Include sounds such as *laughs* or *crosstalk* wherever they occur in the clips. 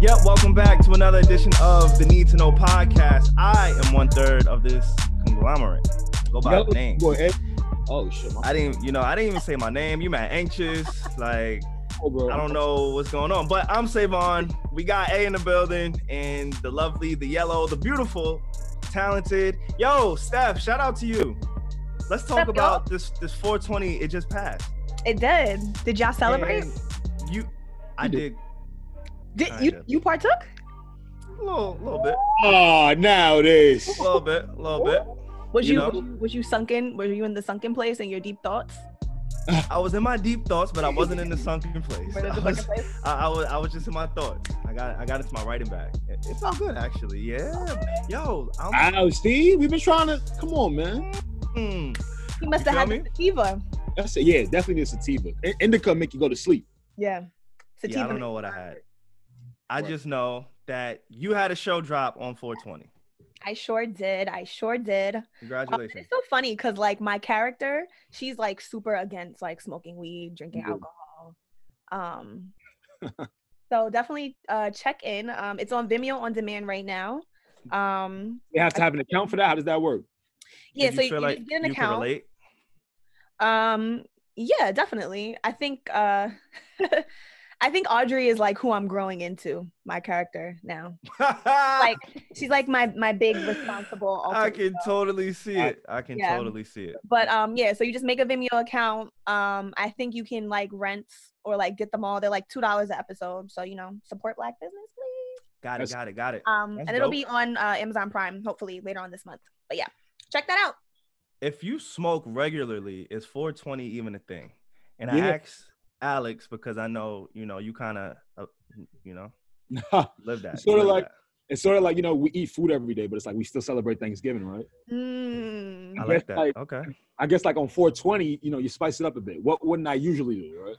Yep, welcome back to another edition of the Need to Know podcast. I am one third of this conglomerate. Go by Yo, name. boy, eh? Oh shit, my I didn't, you know, I didn't even say my name. You mad anxious? Like, fault, bro. I don't know what's going on, but I'm Savon. We got A in the building, and the lovely, the yellow, the beautiful, talented. Yo, Steph, shout out to you. Let's talk Steph, yo. about this this 420. It just passed. It did. Did y'all celebrate? And You, I You did. Did Did you kinda. you partook? a little, little bit, Oh, now this. a little bit, a little bit. Was You you, know? was you sunken? Were you in the sunken place in your deep thoughts? I was in my deep thoughts, but I wasn't in the sunken place. Were you *laughs* in I was, place? I, I was, I was just in my thoughts. I got, I got into my writing bag. It, it felt good actually. Yeah, yo, I'm. Wow, Steve, we've been trying to. Come on, man. mm, He must You have had feel the me? sativa. That's it. Yeah, definitely a sativa. I- Indica make you go to sleep. Yeah. Sativa. yeah, I don't know what I had. I just know that you had a show drop on 420. I sure did. I sure did. Um, Congratulations. it's so funny because like my character, she's like super against like smoking weed, drinking Yeah. alcohol. Um so definitely uh check in. Um it's on Vimeo on demand right now. Um You have to have an account for that. How does that work? yeah, Did so you, feel you like get an you could account. relate? Um, yeah, definitely. I think uh *laughs* I think Audrey is like who I'm growing into, my character now. *laughs* Like she's like my my big responsible I can ego. totally see it. I can Yeah. totally see it. But um yeah, so you just make a Vimeo account. Um I think you can like rent or like get them all. They're like two dollars an episode. So you know, support black business, please. Got it. That's- Got it. Got it. Um That's and it'll dope. be on uh, Amazon Prime hopefully later on this month. But yeah, check that out. if you smoke regularly, is 420 even a thing? And I Yeah. asked Alex because I know, you know, you kind of, uh, you know, *laughs* live that. Sorta like- that. it's sort of like you know we eat food every day, but it's like we still celebrate Thanksgiving, right? Mm. I I like guess, that. like- okay. I guess like on 420, you know, you spice it up a bit. What wouldn't I usually do, right?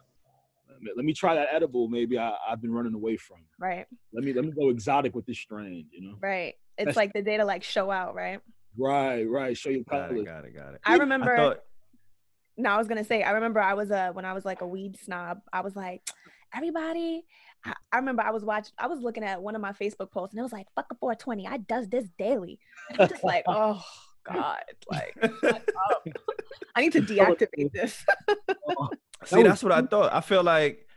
Let me- try that edible. Maybe I, I've been running away from. Right, Let me let me go exotic with this strain. You know. right. It's That's- like the day to like show out, right? Right, right. Show your Got it. Got it. Got it. I remember I thought, no, I was gonna say, I remember I was a when I was like a weed snob, I was like, *tsk* everybody. I, I remember I was watching, I was looking at one of my Facebook posts, and it was like, "Fuck a 420, I does this daily." And I'm just like, *laughs* oh god, like *laughs* up. *laughs* I need to deactivate this. see, that's what I thought. I feel like,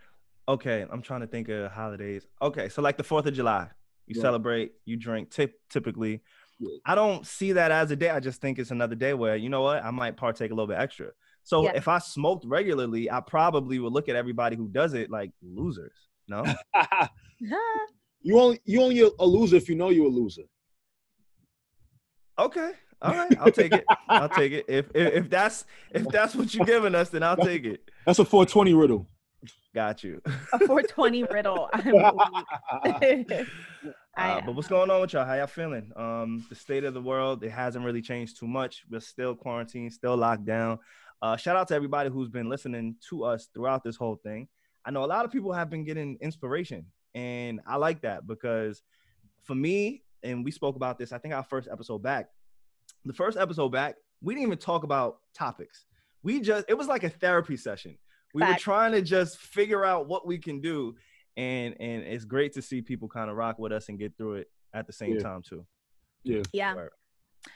okay, I'm trying to think of holidays. Okay, so like the 4th of July, you Right. celebrate, you drink tip, typically. Yeah. I don't see that as a day. I just think it's another day where, you know what, I might partake a little bit extra. So Yeah. if I smoked regularly, I probably would look at everybody who does it like losers. No? *laughs* *laughs* you only you only a, a loser if you know you're a loser. Okay. All right. I'll take it. I'll take it. If, if if that's if that's what you're giving us, then I'll take it. That's a 420 riddle. Got you. a 420 riddle. *laughs* I'm weak. I Uh, but what's going on with y'all? How y'all feeling? Um, the state of the world, it hasn't really changed too much. We're still quarantined, still locked down. Uh, shout out to everybody who's been listening to us throughout this whole thing. I know a lot of people have been getting inspiration, and I like that because for me, and we spoke about this, I think our first episode back, the first episode back, we didn't even talk about topics. We just, it was like a therapy session. We were trying to just figure out what we can do and and it's great to see people kind of rock with us and get through it at the same Yeah. time too. Yeah. yeah. Word.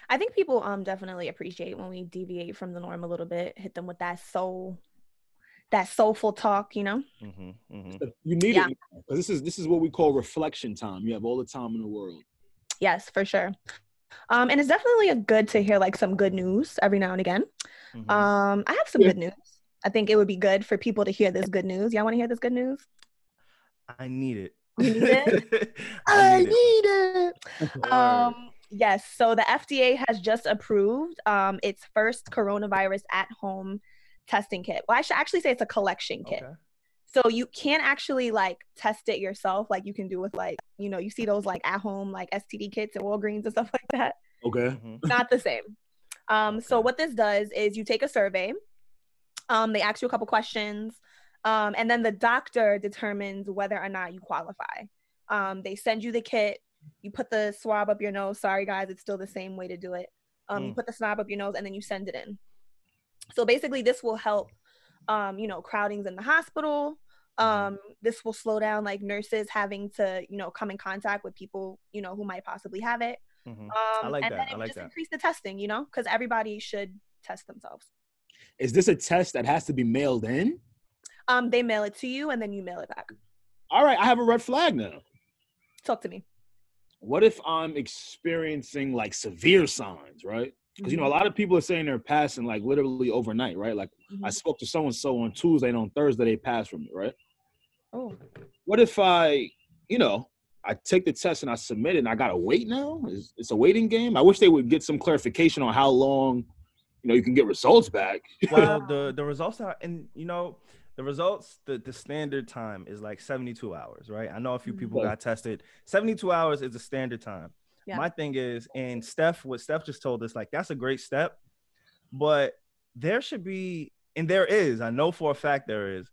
I think people um definitely appreciate when we deviate from the norm a little bit, hit them with that soul, that soulful talk, you know. hmm hmm You need Yeah. it because this is this is what we call reflection time. You have all the time in the world. Yes, for sure. Um, and it's definitely a good to hear like some good news every now and again. Mm-hmm. Um, I have some Yeah. good news. I think it would be good for people to hear this good news. Y'all want to hear this good news? I need it. You need it? *laughs* I need it. need it. *laughs* Word. Um, yes. So the FDA has just approved um, its first coronavirus at home testing kit. Well, I should actually say it's a collection kit. okay. So you can actually like test it yourself, like you can do with like, you know, you see those like at home like STD kits at Walgreens and *laughs* stuff like that. Okay. Mhm. *laughs* Not the same. Um, so what this does is you take a survey. Um, they ask you a couple questions, um, and then the doctor determines whether or not you qualify. Um, they send you the kit. You put the swab up your nose. Sorry, guys, it's still the same way to do it. Um, You Mm. put the swab up your nose, and then you send it in. So basically, this will help, um, you know, crowdings in the hospital. Um, this will slow down like nurses having to, you know, come in contact with people, you know, who might possibly have it. Mhm. Um, I like and that. then I it would like just that. increase the testing, you know, because everybody should test themselves. Is this a test that has to be mailed in? Um, they mail it to you and then you mail it back. All right, I have a red flag now. Talk to me. What if I'm experiencing like severe signs, right? Because you know a lot of people are saying they're passing like literally overnight, right? Like I Mhm. spoke to so and so on Tuesday and on Thursday they passed from it, right? Oh, What if I, you know, I take the test and I submit it and I gotta wait now? Is it's a waiting game? I wish they would get some clarification on how long, you know, you can get results back. Well, *laughs* the the results are, and you know, the results, the the standard time is like 72 hours, right? I know a few Mhm. people got tested. 72 hours is the standard time. Yeah. My thing is, and Steph, what Steph just told us, like that's a great step, but there should be, and there is, I know for a fact there is,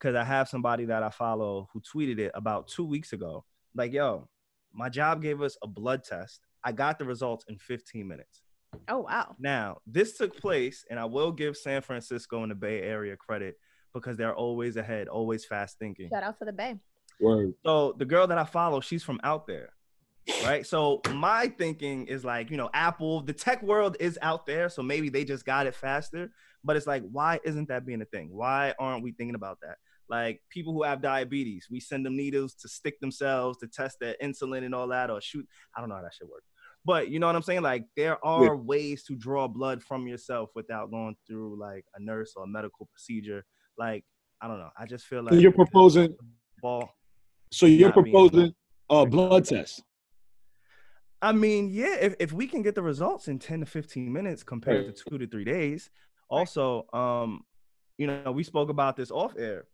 because I have somebody that I follow who tweeted it about two weeks ago. Like, yo, my job gave us a blood test. I got the results in 15 minutes. oh wow. Now, this took place, and I will give San Francisco and the Bay Area credit because they're always ahead, always fast thinking. Shout out to the Bay. Word. So the girl that I follow, she's from out there, right? So my thinking is like, you know, Apple, the tech world is out there, so maybe they just got it faster. But it's like, why isn't that being a thing? Why aren't we thinking about that? Like people who have diabetes, we send them needles to stick themselves to test their insulin and all that, or shoot. I don't know how that should work. But you know what I'm saying? Like there are ways to draw blood from yourself without going through like a nurse or a medical procedure. Like I don't know. I just feel like So you're proposing ball. so you're proposing a blood test. I mean, yeah, if, if we can get the results in 10 to 15 minutes compared Right. to two to three days. Also, um, you know, we spoke about this off air.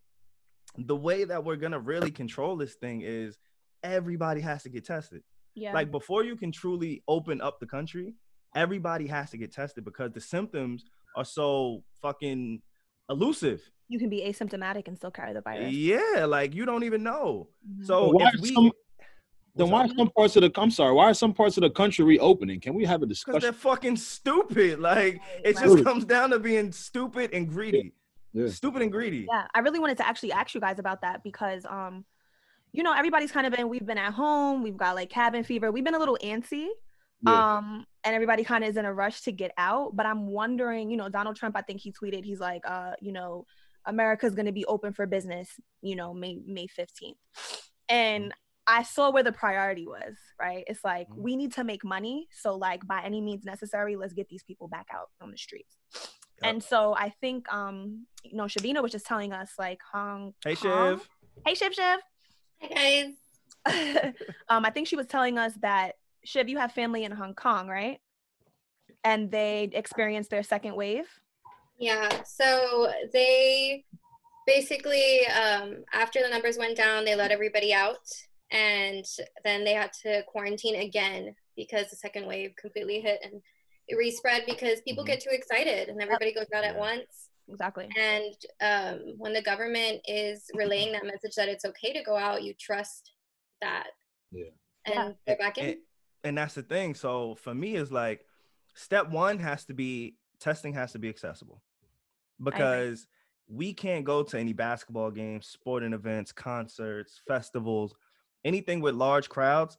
The way that we're gonna really control this thing is everybody has to get tested. Yeah. Like before you can truly open up the country, everybody has to get tested because the symptoms are so fucking elusive. You can be asymptomatic and still carry the virus. Yeah, like you don't even know. Mhm. So Why if we some- Then why are some parts of the I'm sorry, why are some parts of the country reopening? Can we have a discussion? Because discussion? they're fucking stupid. Like it Right. just comes down to being stupid and greedy. Yeah. Stupid and greedy. Yeah, I really wanted to actually ask you guys about that because um, you know, everybody's kind of been we've been at home, we've got like cabin fever, we've been a little antsy. Yeah. Um, and everybody kind of is in a rush to get out. But I'm wondering, you know, Donald Trump, I think he tweeted, he's like, uh, you know, America's gonna be open for business, you know, May May 15th. And I saw where the priority was, right? It's like Mhm. we need to make money. So like by any means necessary, let's get these people back out on the streets. And so I think um, you know, Shavina was just telling us like Hong Hey Kong- Shiv. Hey Shiv Shiv. Hey guys. *laughs* um, I think she was telling us that Shiv, you have family in Hong Kong, right? And they experienced their second wave. Yeah, so they basically, um, after the numbers went down, they let everybody out, and then they had to quarantine again because the second wave completely hit and it respread because people Mhm. get too excited and everybody goes out at once. Exactly. And um, when the government is relaying that message that it's okay to go out, you trust that. Yeah. And Yeah. go back in. And, and that's the thing. So for me, is like step one has to be testing has to be accessible because we can't go to any basketball games, sporting events, concerts, festivals, anything with large crowds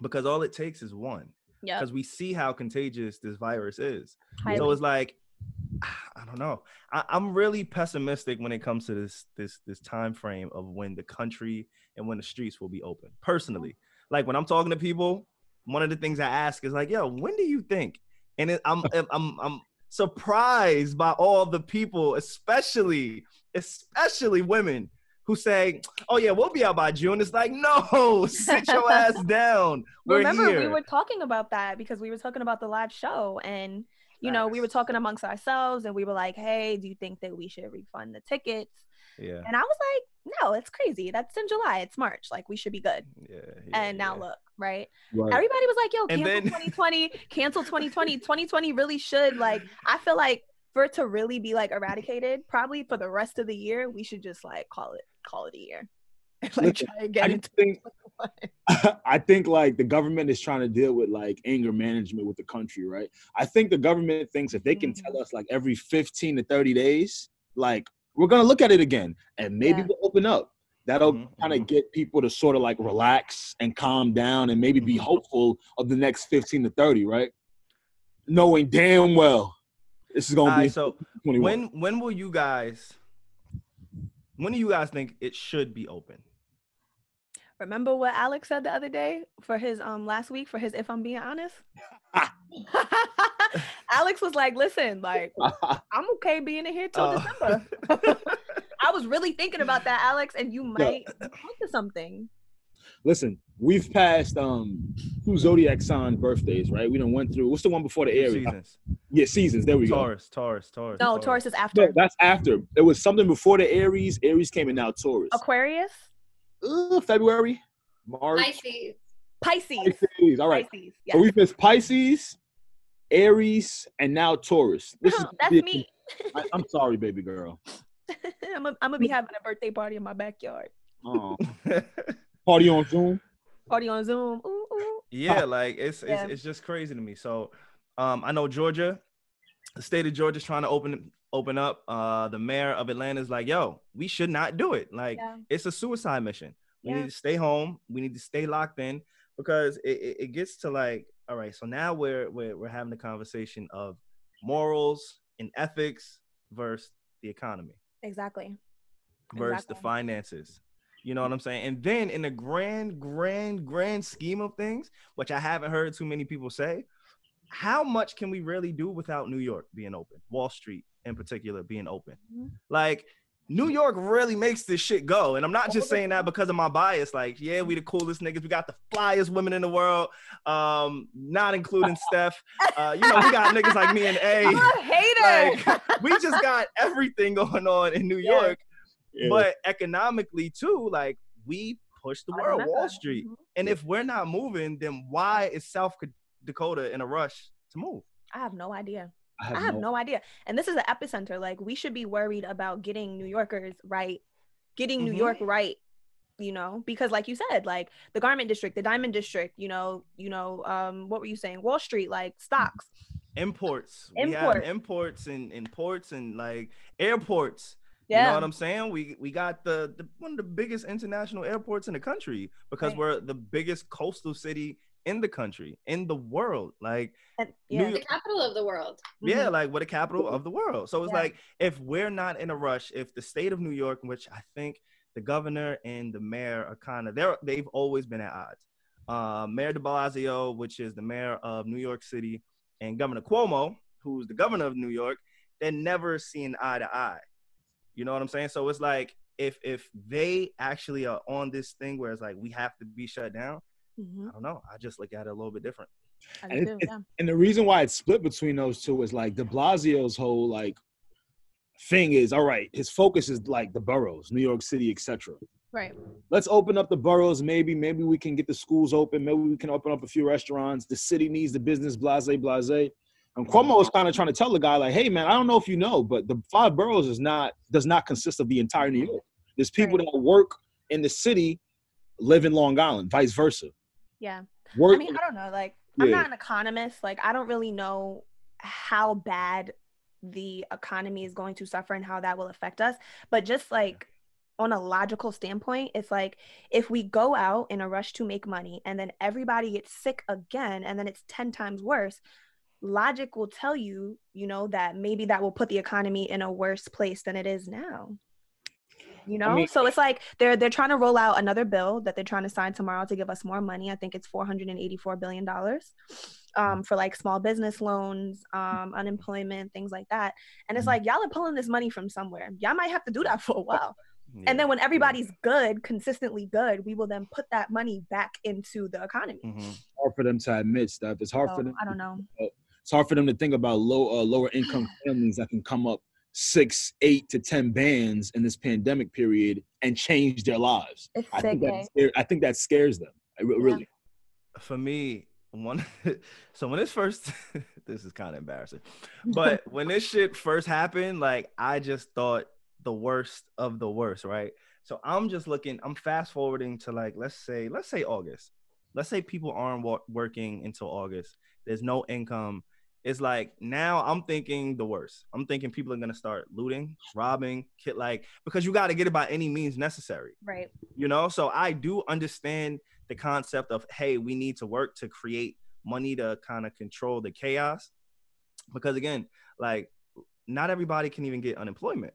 because all it takes is one. Yeah. Because we see how contagious this virus is. So Highly. it's like, *sighs* I don't know. I, I'm really pessimistic when it comes to this this this time frame of when the country and when the streets will be open. Personally, like when I'm talking to people, one of the things I ask is like, "Yo, when do you think?" And it, I'm I'm I'm surprised by all the people, especially especially women who say, "Oh yeah, we'll be out by June." It's like, no, *laughs* sit your ass *laughs* down. We're Remember, here. we were talking about that because we were talking about the live show and you know, we were talking amongst ourselves and we were like, hey, do you think that we should refund the tickets? Yeah, And I was like, no, it's crazy. That's in July. It's March. Like, we should be good. yeah, and now yeah. look, right? Right. Everybody was like, yo, cancel then- *laughs* 2020, cancel 2020. 2020 really should, like, I feel like for it to really be like eradicated, probably for the rest of the year, we should just like call it, call it a year. *laughs* like, Listen, try I again. just think *laughs* I think like the government is trying to deal with like anger management with the country, right? I think the government thinks if they can mm-hmm. tell us like every 15 to 30 days, like we're gonna look at it again, and maybe Yeah. we'll open up. That'll Mhm, kind of mhm. get people to sort of like relax and calm down, and maybe be Mhm. hopeful of the next fifteen to thirty, right? Knowing damn well this is gonna All be right, so *laughs* 21. when when will you guys? When do you guys think it should be open? Remember what Alex said the other day for his um last week for his if I'm being honest? *laughs* *laughs* Alex was like, listen, like *laughs* I'm okay being in here till Uh, December. I was really thinking about that, Alex, and you might point to something. Listen, we've passed um two zodiac sign birthdays, right? We done went through. What's the one before the Aries? Seasons. Yeah, seasons. There we go. Taurus, Taurus, Taurus. No, Taurus is No, after. that's after. It was something before the Aries. Aries came in now Taurus. Aquarius, Uh, February, March, Pisces. Pisces. Pisces. All right. Pisces. So Yes. we missed Pisces, Aries, and now Taurus. This is That's gonna me. I, am sorry, baby girl. *laughs* I'm gonna I'm gonna be having a birthday party in my backyard. Oh, *laughs* party on Zoom. Party on Zoom. Ooh, ooh. yeah, like it's, Yeah. it's it's just crazy to me. So, um, I know Georgia, the state of Georgia is trying to open open up. Uh, the mayor of Atlanta is like, yo, we should not do it. Like, Yeah. it's a suicide mission. We Yeah. need to stay home. We need to stay locked in because it, it, it gets to like, all right, so now we're we're we're having the conversation of morals and ethics versus the economy Exactly. versus the finances. You know what I'm saying? And then in the grand, grand, grand scheme of things, which I haven't heard too many people say, how much can we really do without New York being open? Wall Street in particular being open. Mhm. Like New York really makes this shit go. And I'm not just saying that because of my bias. Like, yeah, we the coolest niggas. We got the flyest women in the world. Um, not including *laughs* Steph. Uh, you know, we got niggas like me and A. I'm a hater. Like, we just got everything going on in New Yeah. York but economically too like we push the world wall street Mhm. and if we're not moving then why is south dakota in a rush to move I have no idea. I I have, have no. no idea. And this is the epicenter. Like we should be worried about getting New Yorkers right, getting New Mhm. York right. You know, because like you said, like the garment district, the diamond district, you know, you know, um, what were you saying? Wall Street, like stocks. imports we Import. imports and, and ports and like airports Yeah. you know what i'm saying we we got the, the one of the biggest international airports in the country because Right. we're the biggest coastal city in the country in the world like and, yeah. York- The capital of the world. Yeah, Mhm. like we're the capital of the world. So it's Yeah. like if we're not in a rush, if the state of New York, which I think the governor and the mayor are kind of they're they've always been at odds. Uh, mayor De Blasio, which is the mayor of New York City, and Governor Cuomo, who's the governor of New York, they're never seen eye to eye. You know what I'm saying? So it's like if if they actually are on this thing where it's like we have to be shut down, Mhm. I don't know. I just look at it a little bit different. And do, it- yeah. And the reason why it's split between those two is like De Blasio's whole like thing is all right. His focus is like the boroughs, New York City, etc. Right. Let's open up the boroughs. Maybe, maybe we can get the schools open. Maybe we can open up a few restaurants. The city needs the business. Blase, blase. And Cuomo is kind of trying to tell the guy, like, "Hey, man, I don't know if you know, but the five boroughs is not does not consist of the entire New York. There's people Right. that work in the city, live in Long Island, vice versa. Yeah. Work. I mean, I don't know. Like, I'm not an economist. Like, I don't really know how bad the economy is going to suffer and how that will affect us. But just like on a logical standpoint, it's like if we go out in a rush to make money and then everybody gets sick again and then it's 10 times worse, logic will tell you, you know, that maybe that will put the economy in a worse place than it is now. You know, mean- so it's like they're they're trying to roll out another bill that they're trying to sign tomorrow to give us more money. I think it's 484 billion dollars um, for like small business loans, um, unemployment, things like that. And it's Mhm. like y'all are pulling this money from somewhere. Y'all might have to do that for a while. Yeah, And then when yeah. everybody's good, consistently good, we will then put that money back into the economy. Mhm. hard for them to admit stuff. It's hard So, for them. I don't know. It's hard for them to think about low uh, lower income families that can come up six, eight to ten bands in this pandemic period and change their lives. It's I think that eh? I think that scares them. I re- Yeah. Really. for me one *laughs* so when this first *laughs* this is kind of embarrassing but *laughs* when this shit first happened like i just thought the worst of the worst right so i'm just looking i'm fast forwarding to like let's say let's say august let's say people aren't wa- working until august there's no income it's like now I'm thinking the worst. I'm thinking people are gonna start looting, robbing, kid like because you got to get it by any means necessary. Right. You know, so I do understand the concept of hey, we need to work to create money to kind of control the chaos, because again, like not everybody can even get unemployment.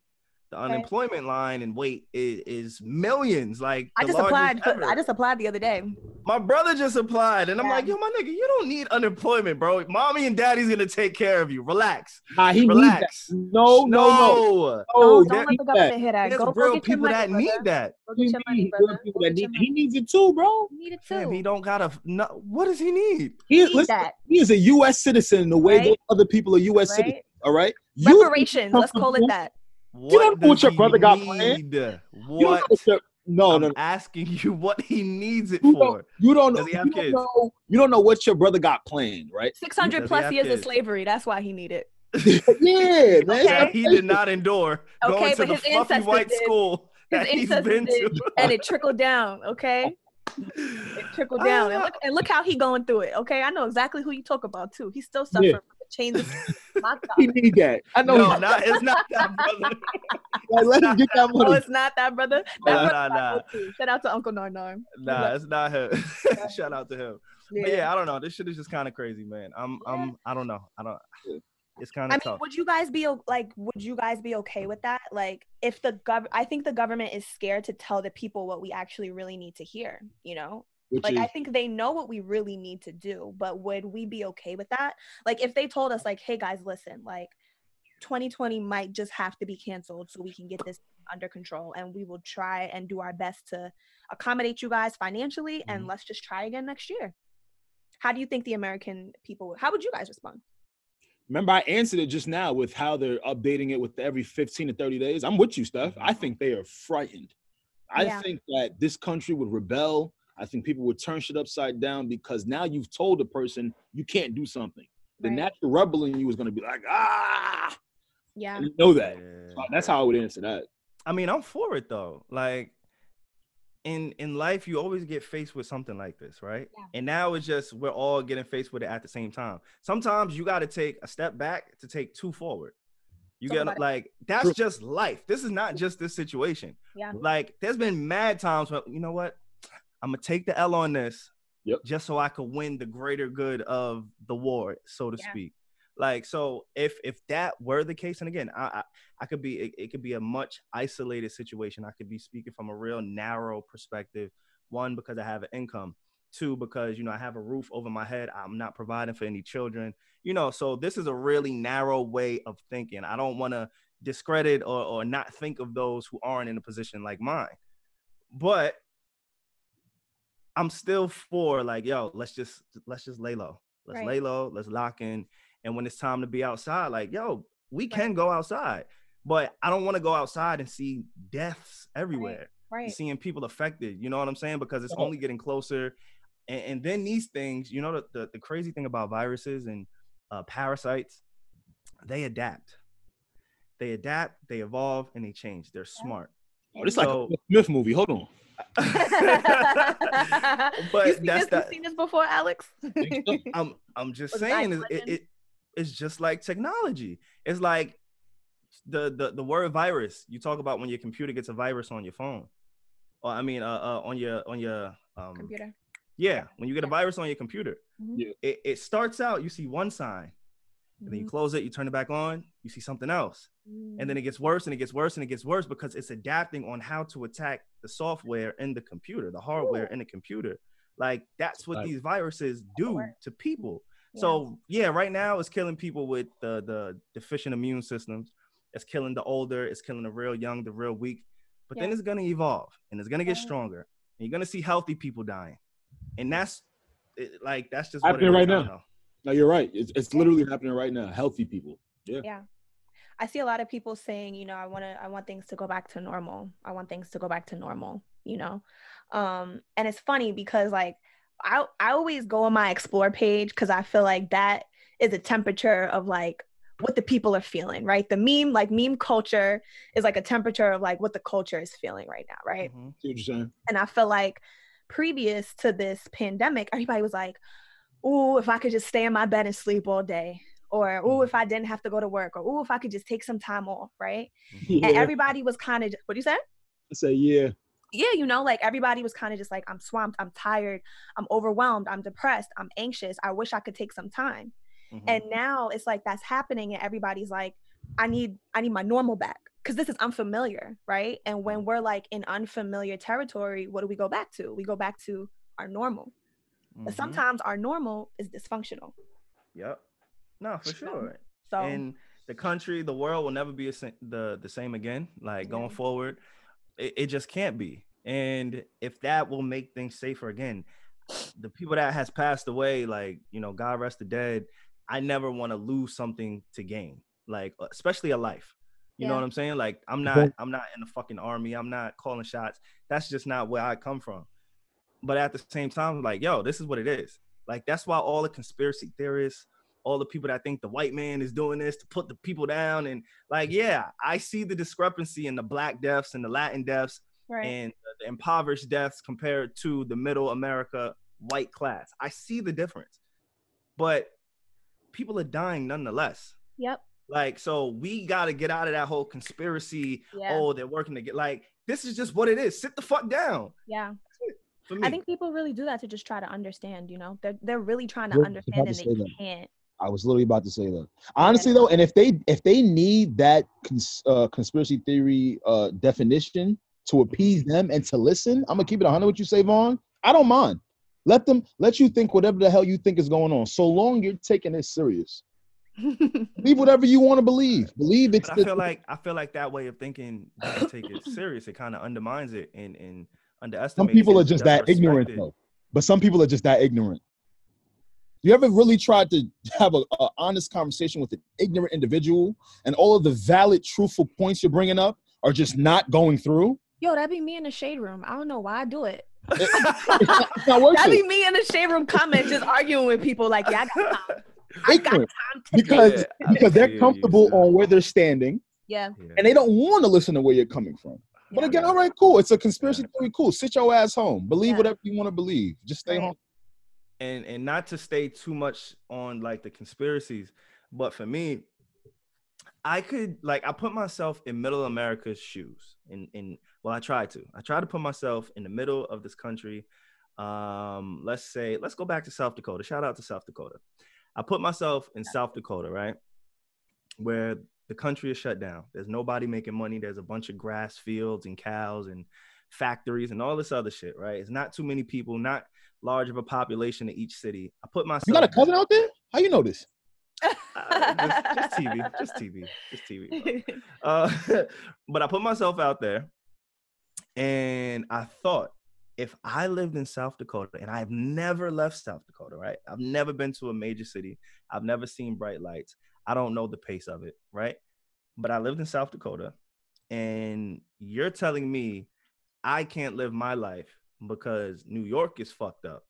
The Okay. unemployment line and wait is, is millions. Like I just applied. For, ever. I just applied the other day. My brother just applied, and I'm like, yo, my nigga, you don't need unemployment, bro. Mommy and daddy's gonna take care of you. Relax. Nah, he needs that. Relax. No, no, no. no. Oh, don't that- don't let the need that. government hear that. There's Go, go real get people money, that need that. Go What do get you your mean? money, There are brother. people that need- He needs it too, bro. You need it Damn, too. he don't got a. No, what does he need? He is, Need listen, that, he is a U.S. citizen the way Right? those other people are U.S. citizens. right? All right. You- Reparations. Let's call it *laughs* that. What don't know what does your he brother got planned. need? You don't What? know what no, I'm no, no. asking you *laughs* what he needs it You for. don't, you don't know. Does he have you don't know. You don't know what your brother got planned, right? Six Does hundred he plus have years of slavery. That's why he needed. *laughs* yeah, man. That he did not endure Okay, going to the his fluffy white did. school His that he's ancestors been did, to. and it trickled down. Okay, it trickled down, and *laughs* look, and look how he going through it. Okay, I know exactly who you talk about too. He's still suffering Yeah. From the *laughs* my He God. need that. I know. No, not, it's not that, brother. *laughs* like, let him get that money. it's not that brother. That Nah, brother nah, nah. too. Shout out to Uncle Narnar. Nah, it's not him. *laughs* Shout out to him. But yeah, I don't know. This shit is just kind of crazy, man. I'm, Yeah. I'm, I don't know. I don't. It's kind of. I mean, tough. would you guys be like, would you guys be okay with that? Like, if the gov, I think the government is scared to tell the people what we actually really need to hear. You know, Which like is, I think they know what we really need to do, but would we be okay with that? Like, if they told us, like, hey guys, listen, like, 2020 might just have to be canceled so we can get this under control, and we will try and do our best to accommodate you guys financially, and Mhm. let's just try again next year. How do you think the American people? How would you guys respond? remember, I answered it just now with how they're updating it with every 15 to 30 days. I'm with you, Steph. I think they are frightened. I Yeah. think that this country would rebel. I think people would turn shit upside down because now you've told a person you can't do something. The Right. natural rebel in you is going to be like, ah, Yeah. you know that. Yeah. So that's how I would answer that. I mean, I'm for it though. Like in in life, you always get faced with something like this, right? Yeah. And now it's just we're all getting faced with it at the same time. Sometimes you got to take a step back to take two forward. You Talk get about it. like that's True. just life. This is not just this situation. Yeah. Like there's been mad times when you know what? I'm gonna take the L on this, Yep. just so I could win the greater good of the war, so to Yeah. speak. Like so, if if that were the case, and again, I I, I could be it, it could be a much isolated situation. I could be speaking from a real narrow perspective. One because I have an income. Two because you know I have a roof over my head. I'm not providing for any children. You know, so this is a really narrow way of thinking. I don't want to discredit or or not think of those who aren't in a position like mine. But I'm still for like, yo, let's just let's just lay low. Let's Right. lay low. Let's lock in. And when it's time to be outside, like, yo, we can go outside. But I don't want to go outside and see deaths everywhere. Right. Seeing people affected. You know what I'm saying? Because it's only getting closer. And, and then these things, you know, the, the, the crazy thing about viruses and uh, parasites, they adapt. They adapt, they evolve, and they change. They're smart. Oh, this is like So- a Will Smith movie. Hold on. *laughs* But you seen that's this, that- you seen this before, Alex? *laughs* I'm I'm just Was it saying is 9/11? it, it it's just like technology. It's like the the the word virus you talk about when your computer gets a virus on your phone. Or I mean uh, uh on your on your um Computer. yeah, when you get a virus on your computer. Mhm. Yeah. It it starts out you see one sign, and then you Mhm. close it, you turn it back on, you see something else. And then it gets worse and it gets worse and it gets worse because it's adapting on how to attack the software in the computer, the hardware in the computer. Like that's what Right. these viruses do to people. Yeah. So yeah, right now it's killing people with the the deficient immune systems. It's killing the older, it's killing the real young, the real weak. But then it's gonna evolve and it's gonna get stronger. And you're gonna see healthy people dying. And that's it, like that's just what Happening right don't now. No, you're right. It's, it's literally happening right now. Healthy people. yeah Yeah. i see a lot of people saying you know i want to i want things to go back to normal i want things to go back to normal you know um and it's funny because like i i always go on my explore page because i feel like that is a temperature of like what the people are feeling right the meme like meme culture is like a temperature of like what the culture is feeling right now right Mhm. You're and I feel like previous to this pandemic, everybody was like, "Ooh, if I could just stay in my bed and sleep all day. or oh Mhm. if i didn't have to go to work or oh if i could just take some time off right Mhm. and everybody was kind of what do you say I say yeah. yeah, you know, like everybody was kind of just like, I'm swamped, I'm tired, I'm overwhelmed, I'm depressed, I'm anxious. I wish I could take some time. Mhm. And now it's like that's happening, and everybody's like, I need, I need my normal back because this is unfamiliar, right? And when we're like in unfamiliar territory, what do we go back to? We go back to our normal. But Mhm. sometimes our normal is dysfunctional. Yep. No, for sure. So and the country, the world will never be a, the the same again. Like going Yeah. forward, it, it just can't be. And if that will make things safer again, the people that has passed away, like you know, God rest the dead. I never want to lose something to gain, like uh, especially a life. You know what I'm saying? Like I'm not, I'm not in the fucking army. I'm not calling shots. That's just not where I come from. But at the same time, like, yo, this is what it is. Like that's why all the conspiracy theorists, all the people that think the white man is doing this to put the people down, and like, yeah, I see the discrepancy in the black deaths and the Latin deaths right. and the impoverished deaths compared to the middle America white class. I see the difference, but people are dying nonetheless. yep. Like, so we got to get out of that whole conspiracy. Yeah. Oh, they're working to get like this is just what it is. Sit the fuck down. Yeah. For me. I think people really do that to just try to understand, you know. They're they're really trying to Well, understand about and they that. can't. I was literally about to say that. Honestly, though, and if they if they need that cons- uh, conspiracy theory uh, definition to appease them and to listen, I'm gonna keep it 100 what you, say Vaughn. I don't mind. Let them let you think whatever the hell you think is going on, so long you're taking it serious. *laughs* Believe whatever you want to believe. Believe it's. But I the- feel like I feel like that way of thinking doesn't take it *laughs* serious. It kind of undermines it and and underestimates. some people are just doesn't that ignorant though. But some people are just that ignorant. You ever really tried to have a, a honest conversation with an ignorant individual, and all of the valid, truthful points you're bringing up are just not going through? Yo, that'd be me in the shade room. I don't know why I do it. *laughs* It's not worth That'd it. be me in the shade room comments, just arguing with people like, yeah, I got time. I got time today. because Yeah, because they're comfortable on where they're standing, Yeah. Yeah. and they don't want to listen to where you're coming from. But again, all right, cool. It's a conspiracy theory. Cool. Sit your ass home. Believe Yeah. whatever you want to believe. Just stay Right. home. and and not to stay too much on like the conspiracies, but for me, I could like I put myself in middle America's shoes. In in well, I tried to. I tried to put myself in the middle of this country. Um, let's say, let's go back to South Dakota. Shout out to South Dakota. I put myself in South Dakota, right? Where the country is shut down. There's nobody making money. There's a bunch of grass fields and cows and factories and all this other shit, right? It's not too many people, not large of a population in each city. I put myself You got a cousin out there? How you know this? uh, just, just TV, just TV, just TV. *laughs* Uh, *laughs* but I put myself out there, and I thought if I lived in South Dakota, and I've never left South Dakota, right? I've never been to a major city. I've never seen bright lights. I don't know the pace of it, right? But I lived in South Dakota, and you're telling me I can't live my life because New York is fucked up.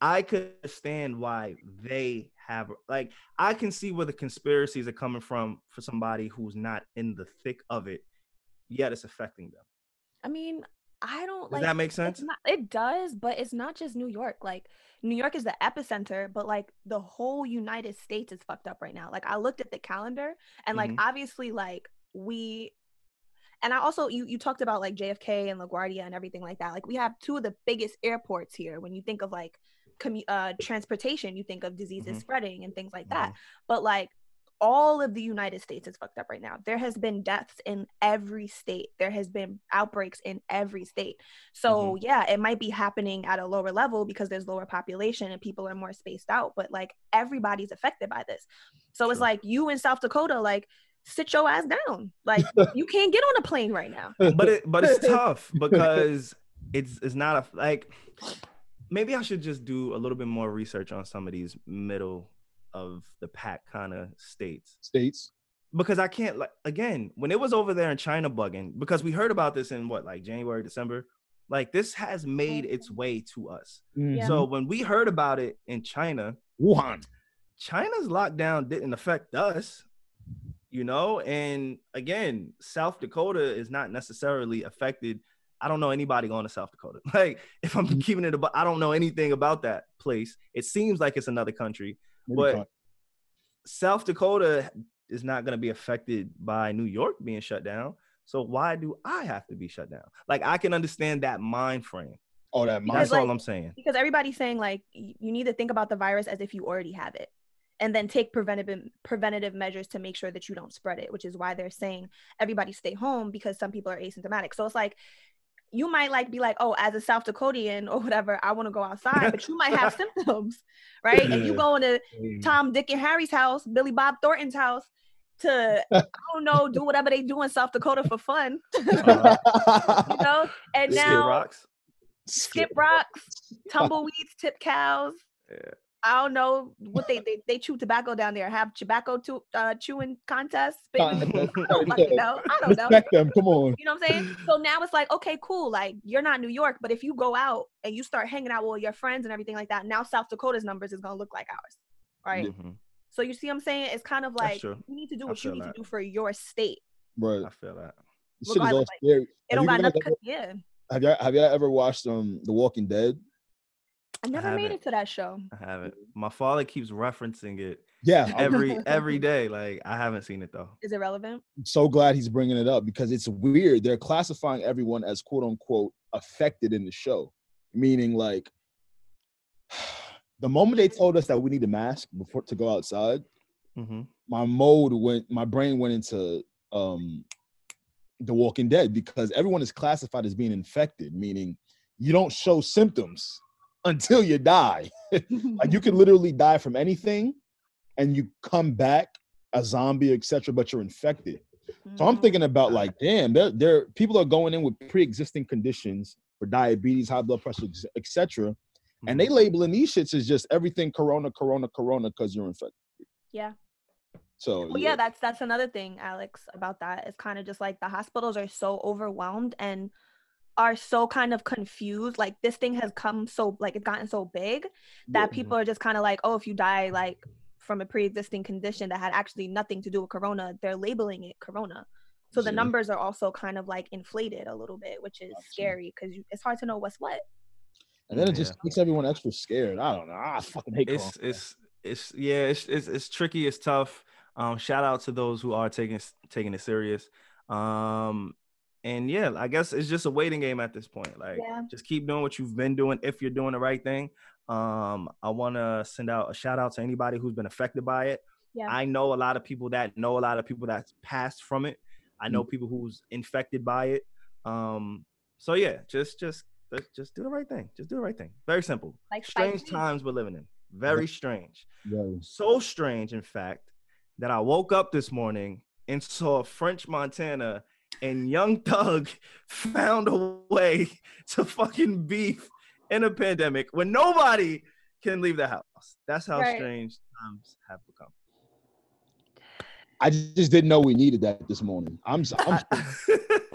I could understand why they have like I can see where the conspiracies are coming from for somebody who's not in the thick of it, yet it's affecting them. I mean, I don't Does like that make sense? not- it does, but it's not just New York. Like New York is the epicenter, but like the whole United States is fucked up right now. Like I looked at the calendar and like Mhm. obviously like we and I also you you talked about like JFK and LaGuardia and everything like that. Like we have two of the biggest airports here. When you think of like commu- uh transportation, you think of diseases Mhm. spreading and things like that. Mhm. But like all of the United States is fucked up right now. There has been deaths in every state. There has been outbreaks in every state. So mm-hmm. yeah, it might be happening at a lower level because there's lower population and people are more spaced out, but like everybody's affected by this. So it's like you in South Dakota, like sit your ass down. Like *laughs* you can't get on a plane right now. but it but it's tough *laughs* because it's it's not a like maybe I should just do a little bit more research on some of these middle of the pack kind of states States. because I can't like again when it was over there in China bugging because we heard about this in what like January December like this has made its mm. way to us mm. Yeah. so when we heard about it in China Wuhan. China's lockdown didn't affect us, you know. And again, South Dakota is not necessarily affected. I don't know anybody going to South Dakota. *laughs* Like, if I'm mm. keeping it about, I don't know anything about that place. It seems like it's another country, Maybe But- con- South Dakota is not going to be affected by New York being shut down. So why do I have to be shut down? Like I can understand that mind frame. Oh, that Because, That's like, all I'm saying. because everybody's saying like you need to think about the virus as if you already have it and then take preventative preventative measures to make sure that you don't spread it which is why they're saying everybody stay home because some people are asymptomatic so it's like you might like be like oh as a south dakotian or whatever i want to go outside but you might have *laughs* symptoms right and you go into mm. tom dick and harry's house billy bob thornton's house to i don't know do whatever they do in south dakota for fun *laughs* you know and Skid now rocks. skip rocks, *laughs* tumbleweeds, tip cows. Yeah. I don't know what they, they they chew tobacco down there. Have tobacco to, uh, chewing contests. spitting- I don't fucking know. I don't know. Respect them. Come on. You know what I'm saying? So now it's like, okay, cool. Like you're not New York, but if you go out and you start hanging out with your friends and everything like that, now South Dakota's numbers is gonna look like ours, right? Mhm. So you see, what I'm saying it's kind of like you need to do what you need that. to do for your state. Right. I feel that. This shit is all like, scary. It don't got nothing. ever- Yeah, Have y'all have y'all ever watched um The Walking Dead? I never made it to that show. I haven't. My father keeps referencing it Yeah, *laughs* every every day. Like I haven't seen it though. Is it relevant? I'm so glad he's bringing it up because it's weird. They're classifying everyone as quote unquote affected in the show, meaning like *sighs* the moment they told us that we need a mask before to go outside, hmm my mode went, my brain went into um The Walking Dead because everyone is classified as being infected, meaning you don't show symptoms until you die. *laughs* Like you can literally die from anything and you come back a zombie, etc., but you're infected. So I'm Mhm. thinking about like, damn, there, there people are going in with pre-existing conditions for diabetes, high blood pressure, etc. And they labeling these shits as just everything corona, corona, corona, because you're infected. Yeah. So Well, yeah, that's that's another thing, Alex, about that. It's kind of just like the hospitals are so overwhelmed and are so kind of confused. Like this thing has come so like it's gotten so big that Yeah. people are just kind of like, oh, if you die like from a pre-existing condition that had actually nothing to do with corona, they're labeling it corona. So the Yeah. numbers are also kind of like inflated a little bit, which is Gotcha. scary because it's hard to know what's what. and then it Yeah. just makes everyone extra scared. I don't know. I fucking hate It's corona. it's it's yeah. It's it's it's tricky. It's tough. Um, shout out to those who are taking taking it serious. Um, and yeah, I guess it's just a waiting game at this point. Like, Yeah. just keep doing what you've been doing if you're doing the right thing. Um, I want to send out a shout out to anybody who's been affected by it. Yeah. I know a lot of people that know a lot of people that's passed from it. I know people who's infected by it. Um, so yeah, just just just do the right thing. Just do the right thing. Very simple. Like Strange Lee. times we're living in. Very strange. Yeah. So strange, in fact, that I woke up this morning and saw French Montana and Young Thug *laughs* found a way to fucking beef in a pandemic when nobody can leave the house. That's how Right. strange times have become. I just didn't know we needed that this morning. I'm s- I'm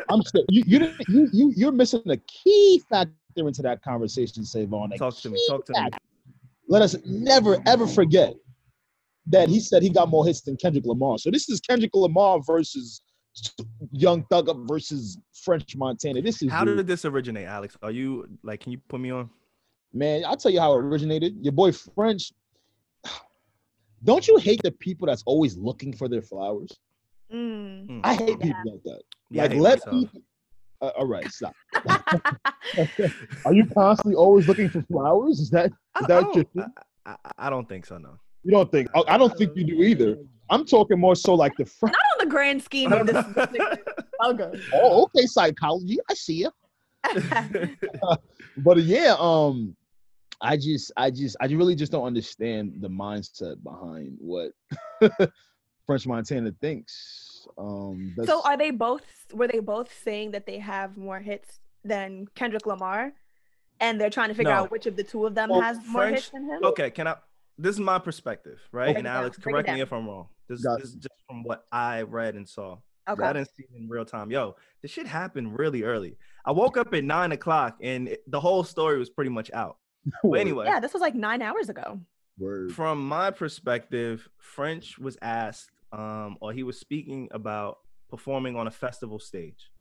I'm still, you you didn't you you you're missing a key factor into that conversation, Savon. talk to me. Talk to me. Let us never ever forget that he said he got more hits than Kendrick Lamar. So this is Kendrick Lamar versus Young Thug up versus French Montana. This is How the- did this originate, Alex? Are you like? Can you put me on? man. I'll tell you how it originated. Your boy French. *sighs* Don't you hate the people that's always looking for their flowers? Mm. I hate Yeah. people like that. Yeah, like let myself. people. Uh, all right, stop. *laughs* Are you constantly always looking for flowers? Is that I, is I that don't, your thing? I, I- I don't think so. No. You don't think? I, I don't think you do either. I'm talking more so like the. Fr- Not on the grand scheme of this. *laughs* Okay. oh, okay, psychology. I see you. *laughs* But uh, yeah, um, I just, I just, I really just don't understand the mindset behind what *laughs* French Montana thinks. Um, so are they both? Were they both saying that they have more hits than Kendrick Lamar, and they're trying to figure No. out which of the two of them Well, has more French- hits than him? okay, can I? This is my perspective, right? Okay. And Break it down, Alex, break correct me if I'm wrong. This, Got this is just from what I read and saw. Okay. I didn't see it in real time. Yo, this shit happened really early. I woke up at nine o'clock and it- the whole story was pretty much out. *laughs* But anyway, Yeah, this was like nine hours ago. Word. from my perspective, French was asked, um, or he was speaking about performing on a festival stage.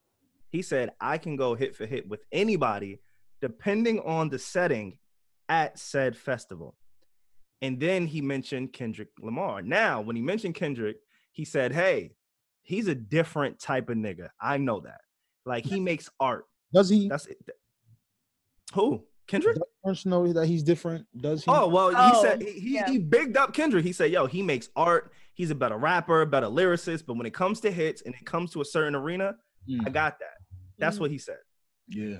He said, I can go hit for hit with anybody, depending on the setting at said festival. And then he mentioned Kendrick Lamar. Now, when he mentioned Kendrick, he said, Hey, he's a different type of nigga. I know that. Like he makes art. Does he? That's it. Who? Kendrick? Does French know that he's different? Does he? Oh well, he Oh, said he he, yeah. he bigged up Kendrick. He said, "Yo, he makes art. He's a better rapper, better lyricist. But when it comes to hits and it comes to a certain arena, I Mm, got that." That's Mhm. what he said. yeah.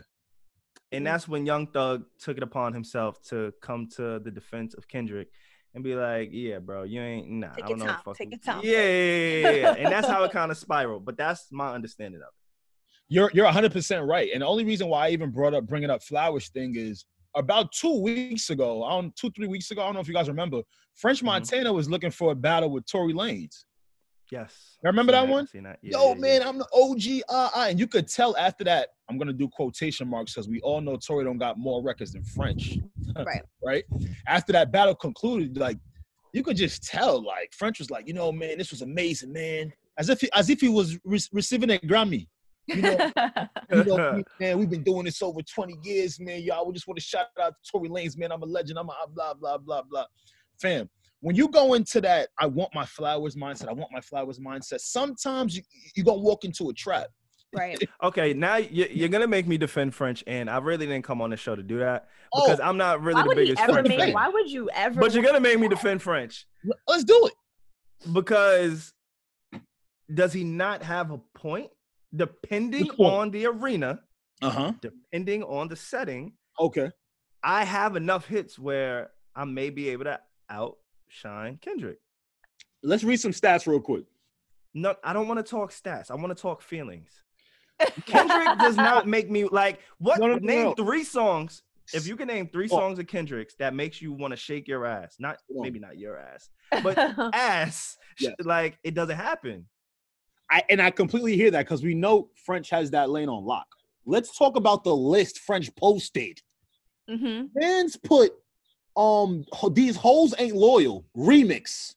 And that's when Young Thug took it upon himself to come to the defense of Kendrick and be like, "Yeah, bro, you ain't nah. Take I your don't know. time, fuck take your time. Yeah, yeah, yeah, yeah, yeah. and that's how it kind of *laughs* spiraled. But that's my understanding of it. You're you're 100 percent right. And the only reason why I even brought up bringing up Flowers thing is about two weeks ago, I don't two three weeks ago. I don't know if you guys remember. French Mhm. Montana was looking for a battle with Tory Lanez. Yes. You remember Seen that one? Seen that. Yeah, Yo, yeah, yeah. man, I'm the OG. Uh, uh, and you could tell after that. I'm gonna do quotation marks because we all know Tory don't got more records than French. *laughs* Right. right. After that battle concluded, like you could just tell, like French was like, you know, man, this was amazing, man. As if he, as if he was re- receiving a Grammy. You know, *laughs* you know, man, we've been doing this over 20 years, man. Y'all, we just want to shout out to Tory Lanez, man. I'm a legend. I'm a blah, blah, blah, blah. Fam, when you go into that, I want my flowers mindset, I want my flowers mindset, sometimes you, you're going to walk into a trap. right. *laughs* Okay, now you- you're gonna make me defend French, and I really didn't come on the show to do that Oh, because I'm not really the biggest ever French make? fan. Why would you ever? But you're gonna make me defend French let's do it. because does he not have a point? Depending Which point? on the arena, Uh huh. depending on the setting, Okay. I have enough hits where I may be able to outshine Kendrick. Let's read some stats real quick. No, I don't want to talk stats. I want to talk feelings. *laughs* Kendrick does not make me like what No, no, no, name no. three songs. If you can name three Oh. songs of Kendrick's that makes you want to shake your ass, not Come on. maybe not your ass, but *laughs* ass, Yes. like it doesn't happen. I and I completely hear that because we know French has that lane on lock. Let's talk about the list French posted. hmm Fans put um these hoes ain't loyal remix.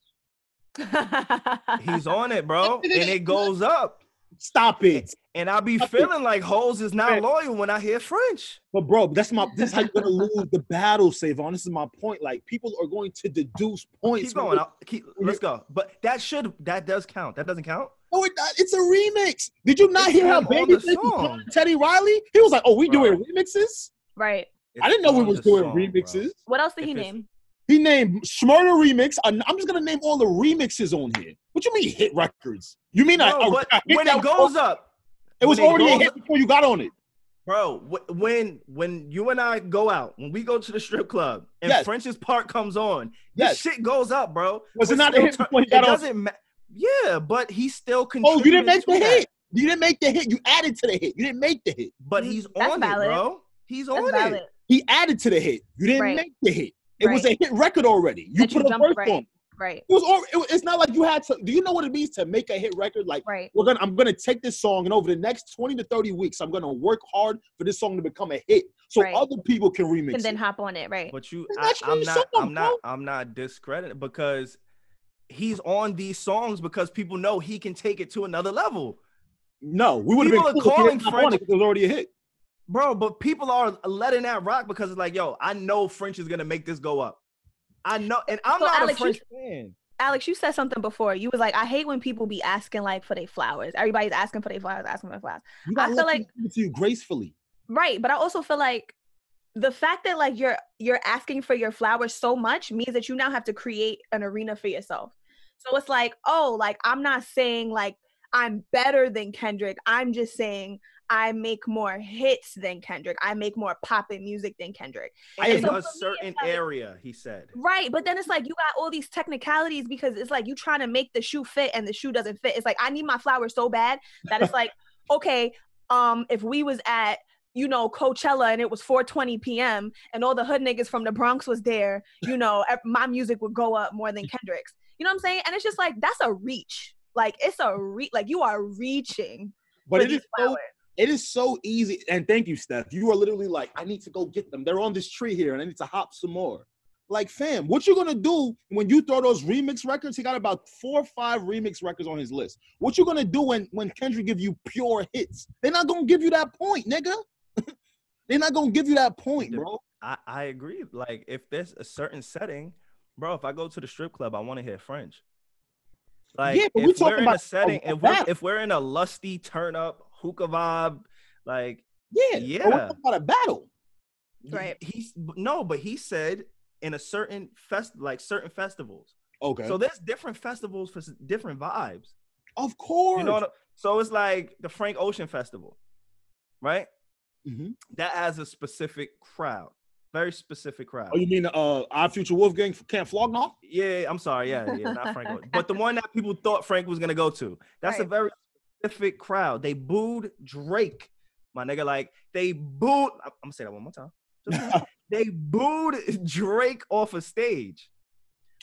*laughs* He's on it, bro, *laughs* and it goes up. Stop it. And I be Stop it. feeling like Hoes is not loyal when I hear French. But bro, that's my this is how you're gonna lose the battle, SaVon. This is my point. Like people are going to deduce points. Keep going. I'll, keep, let's go. But that should that does count. That doesn't count. No, it, it's a remix. Did you not It's hear how not on Baby song. Teddy Riley? He was like, "Oh, we Bro. doing remixes." right. I didn't know we on was doing song, bro. remixes. What else did If he name? He named Shmurda remix. I'm I'm just gonna name all the remixes on here. What you mean hit records? You mean I, Bro, I- but I when that it goes up, It was when it already a hit up- before you got on it. bro. wh- When when you and I go out, when we go to the strip club, and Yes. French's part comes on, Yes. this shit goes up, bro. Was it We're not a hit tur- before he It on? doesn't matter. Yeah, but he still Oh, you didn't make to the that. hit. You didn't make the hit. You added to the hit. You didn't make the hit. But Mm, he's that's on valid. it, bro. He's That's on valid. it. He added to the hit. You didn't Right. make the hit. It was a hit record already. You That you put a jumped verse right. on. Right. It was. al- it It's not like you had to. Do you know what it means to make a hit record? Like Right. we're gonna. I'm gonna take this song and over the next 20 to 30 weeks, I'm gonna work hard for this song to become a hit, so Right. other people can remix And then it. hop on it. Right. But you, I, I'm not, song, I'm not. I'm not discrediting because he's on these songs because people know he can take it to another level, No, we would have been cool calling hop French- on it 'cause it was already a hit. Bro. But people are letting that rock because it's like, yo, I know French is gonna make this go up. I know, and I'm So, not Alex, a you- French fan. Alex, you said something before. You was like, I hate when people be asking like for their flowers. Everybody's asking for their flowers, asking for their flowers. You I feel like to you gracefully. Right. But I also feel like the fact that like you're you're asking for your flowers so much means that you now have to create an arena for yourself. So it's like, oh, like I'm not saying like I'm better than Kendrick. I'm just saying I make more hits than Kendrick. I make more poppin' music than Kendrick. I In And so a for me, certain like- area, he said. Right, but then it's like you got all these technicalities because it's like you trying to make the shoe fit and the shoe doesn't fit. It's like I need my flowers so bad that it's like, *laughs* okay, um, if we was at you know Coachella and it was 4:20 p.m. and all the hood niggas from the Bronx was there, you know, my music would go up more than Kendrick's. You know what I'm saying? And it's just like that's a reach. Like it's a re like you are reaching But for it these is so flowers. It is so easy. And thank you, Steph. You are literally like, I need to go get them. They're on this tree here, and I need to hop some more. Like, fam, what you gonna do when you throw those remix records? He got about four or five remix records on his list. What you gonna do when when Kendrick give you pure hits? They're not gonna give you that point, nigga. *laughs* They're not gonna give you that point, bro. I, I agree. Like if there's a certain setting bro, if I go to the strip club, I want to hear French. Like Yeah, if we're in a setting, a if we're if we're in a lusty turn up hookah vibe, like Yeah, Yeah. But we're talking about a battle. Right. He's no, but he said in a certain fest, like certain festivals. Okay, So there's different festivals for different vibes. of course. You know what? I- So it's like the Frank Ocean Festival, right? Mhm. That has a specific crowd, very specific crowd. Oh, you mean uh, our future Wolfgang Camp Flog Gnaw? Yeah, I'm sorry. Yeah, yeah, not Frank *laughs* but the one that people thought Frank was gonna go to. That's a very specific crowd. They booed Drake, my nigga. Like they booed. I'm gonna say that one more time. Just one more. *laughs* they booed Drake off a stage.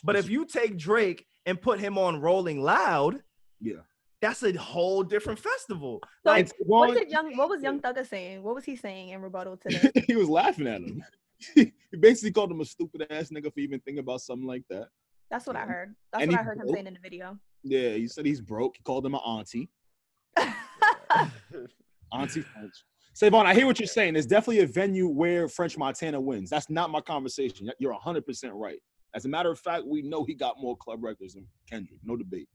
But if you take Drake and put him on Rolling Loud, Yeah. that's a whole different festival. So Like what one- did young what was Young Thugger saying? What was he saying in rebuttal to this? *laughs* he was laughing at him. *laughs* he basically called him a stupid ass nigga for even thinking about something like that. That's what I heard. That's And what I he heard him saying in the video. Yeah, he said he's broke. He called him an auntie. Auntie French. SaVon, I hear what you're saying. There's definitely a venue where French Montana wins. That's not my conversation. You're 100% right. As a matter of fact, we know he got more club records than Kendrick. No debate.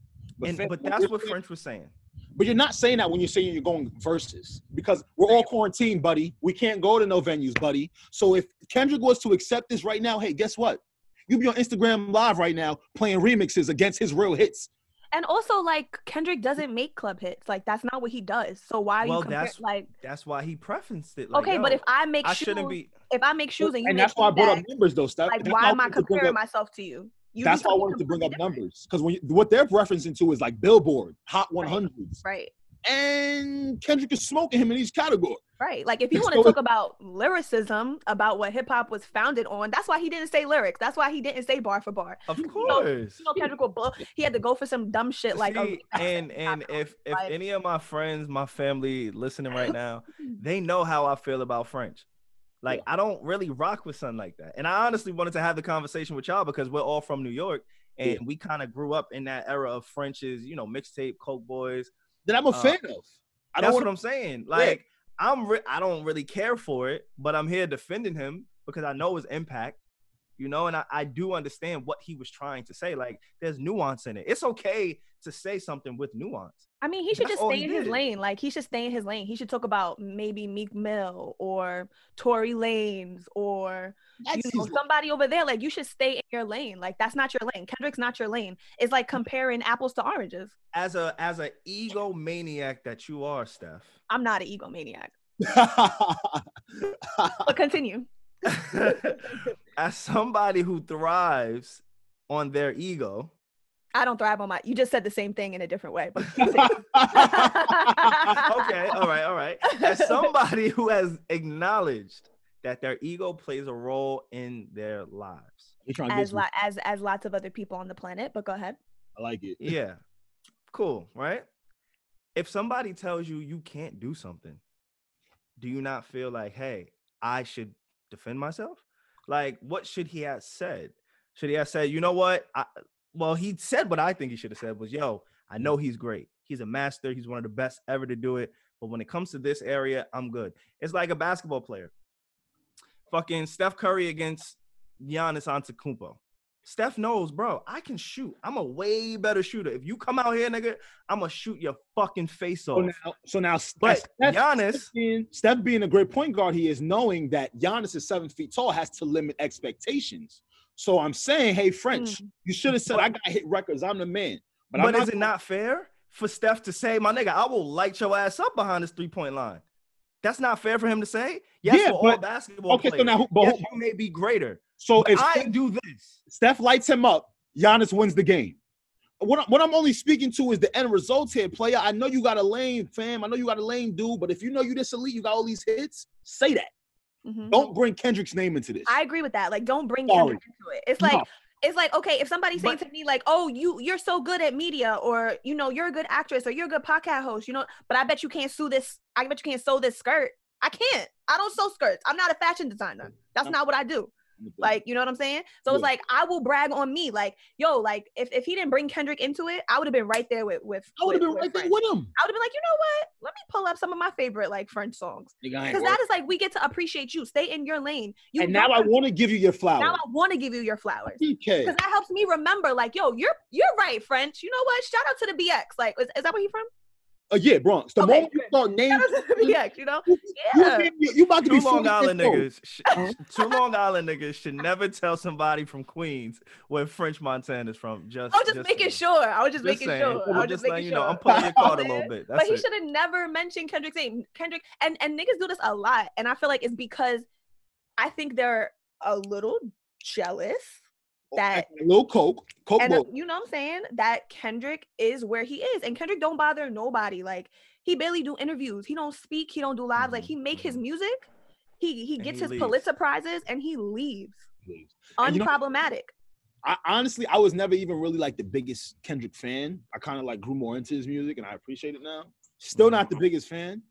and, fam, but that's what French was saying. But you're not saying that when you're saying you're going versus because we're all quarantined, buddy. We can't go to no venues, buddy. So if Kendrick was to accept this right now, hey, guess what? You'd be on Instagram live right now playing remixes against his real hits. And also like Kendrick doesn't make club hits. Like that's not what he does. So why are Well, you compare, that's- like That's why he prefaced it. Like, okay, but if I make I shoes, shouldn't be. if I make shoes and you and make that's why I shoe brought up numbers, though. Steph. like why am I wanted to bring comparing up- myself to you? You That's why I wanted to bring up different. numbers because when you, what they're referencing to is like Billboard Hot 100s, Right. And Kendrick is smoking him in each category. Right. Like if you want to talk about lyricism, about what hip hop was founded on, that's why he didn't say lyrics. That's why he didn't say bar for bar. Of course. You know, Kendrick will bull- he had to go for some dumb shit like a See, and *laughs* and if if Like- any of my friends, my family listening right now, *laughs* they know how I feel about French. Like I don't really rock with something like that. And I honestly wanted to have the conversation with y'all because we're all from New York and Yeah. we kind of grew up in that era of French's, you know, mixtape, Coke Boys. That I'm a Uh, fan of. I That's don't what I'm saying. Like I'm re- I don't really care for it, but I'm here defending him because I know his impact. You know, and I, I do understand what he was trying to say. Like, there's nuance in it. It's okay to say something with nuance. I mean, he should That's just oh, stay he in his lane. Like he should stay in his lane. He should talk about maybe Meek Mill or Tory Lanez or you know somebody over there. Like you should stay in your lane. Like that's not your lane. Kendrick's not your lane. It's like comparing apples to oranges. As a as a egomaniac that you are, Steph. I'm not an egomaniac. *laughs* But continue. *laughs* as somebody who thrives on their ego. I don't thrive on my. You just said the same thing in a different way. But *laughs* Okay, all right, all right. As *laughs* somebody who has acknowledged that their ego plays a role in their lives. You're trying to get as lo- as as lots of other people on the planet. But go ahead. I like it. Yeah. Cool, right? If somebody tells you you can't do something, do you not feel like, hey, I should defend myself? Like, what should he have said? Should he have said, you know what? I, well, he said what I think he should have said was, yo, I know mm. he's great. He's a master. He's one of the best ever to do it. But when it comes to this area, I'm good. It's like a basketball player. Fucking Steph Curry against Giannis Antetokounmpo. Steph knows, bro, I can shoot. I'm a way better shooter. If you come out here, nigga, I'm gonna shoot your fucking face So off. now, so now But Steph, Giannis, being, Steph being a great point guard, he is knowing that Giannis is seven feet tall has to limit expectations. So I'm saying, hey, French, Mm. you should have said, I got hit records. I'm the man. But, but, is it not fair for Steph to say, my nigga, I will light your ass up behind this three point line? That's not fair for him to say. Yes, Yeah, for all but- basketball okay, so now who- but yes, who- you may be greater. So if I Steph, do this. Steph lights him up, Giannis wins the game. What, what I'm only speaking to is the end results here, player. I know you got a lane, fam. I know you got a lane, dude. But if you know you this elite, you got all these hits, say that. Mhm. Don't bring Kendrick's name into this. I agree with that. Like, don't bring Sorry. Kendrick into it. It's like No. it's like okay, if somebody's saying to me like, "Oh, you you're so good at media," or you know, you're a good actress, or you're a good podcast host, you know, but I bet you can't sew this. I bet you can't sew this skirt. I can't. I don't sew skirts. I'm not a fashion designer. That's not what I do. Like, you know what I'm saying? So it's Yeah. like I will brag on me. Like, yo, like if, if he didn't bring Kendrick into it, I would have been right there with with. I would have been with right there with him. I would have been like, you know what? Let me pull up some of my favorite like French songs Nigga, I ain't because that is like we get to appreciate you. Stay in your lane. You and now I want to give you your flowers. now I want to give you your flowers Okay. because that helps me remember. Like, yo, you're you're right, French. You know what? Shout out to the BX. Like, is, is that where he from? Uh, yeah, Bronx. The Okay, moment you good. start naming, Shout out to the You know? you, Yeah. you, you about to Two be Long Island niggas, sh- two Long Island niggas should never tell somebody from Queens where French Montana is from. Just, I was just, making sure. I was just, Just making saying. sure. I was just, making letting you sure. know. I'm pulling your card a little *laughs* bit. but he should have never mentioned Kendrick's name. Kendrick and and niggas do this a lot, and I feel like it's because I think they're a little jealous that a little coke, coke and uh, you know what I'm saying that Kendrick is where he is, and Kendrick don't bother nobody. Like he barely do interviews. He don't speak. He don't do live. Like Mhm, he make his mhm. music. He he gets he his leaves. Pulitzer prizes and he leaves you know- unproblematic. I honestly, I was never even really like the biggest Kendrick fan. I kind of like grew more into his music, and I appreciate it now. Still not the biggest fan.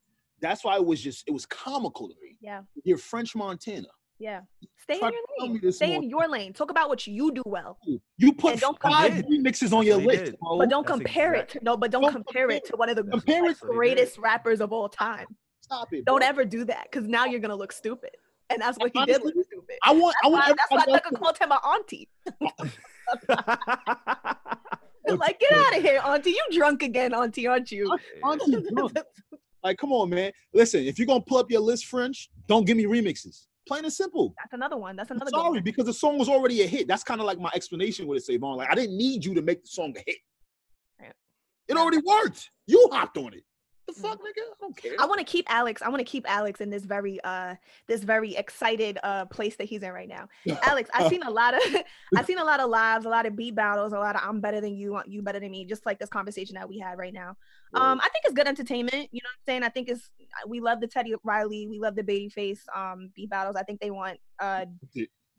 That's why it was just it was comical to me. Yeah, You're French Montana. Yeah. Stay in your to tell me lane. this Stay in your lane. Talk about what you do well. You put And don't five compare- remixes on your he list, bro. But don't That's compare exact- it to no, but don't, Don't compare it to one of the compare like, it to what he did. greatest rappers of all time. Stop it. Don't ever do that because now you're gonna look stupid. And that's what he did look stupid. I want. I That's want. why, that's why everybody else Thugger to- called him an auntie. *laughs* like, get out of here, auntie. You drunk again, auntie, aren't you? Auntie drunk. Like, come on, man. Listen, if you're gonna pull up your list, French, don't give me remixes. Plain and simple. That's another one. That's I'm another sorry, one. because the song was already a hit. That's kind of like my explanation with it, SaVon. Like, I didn't need you to make the song a hit. Right. It already worked. You hopped on it. The fuck, nigga? I don't care. I want to keep Alex. I want to keep Alex in this very uh this very excited uh place that he's in right now. Alex, I've seen a lot of *laughs* I've seen a lot of lives, a lot of beat battles, a lot of I'm better than you, you better than me, just like this conversation that we had right now. Um, I think it's good entertainment. You know what I'm saying? I think it's we love the Teddy Riley, we love the Babyface um beat battles. I think they want uh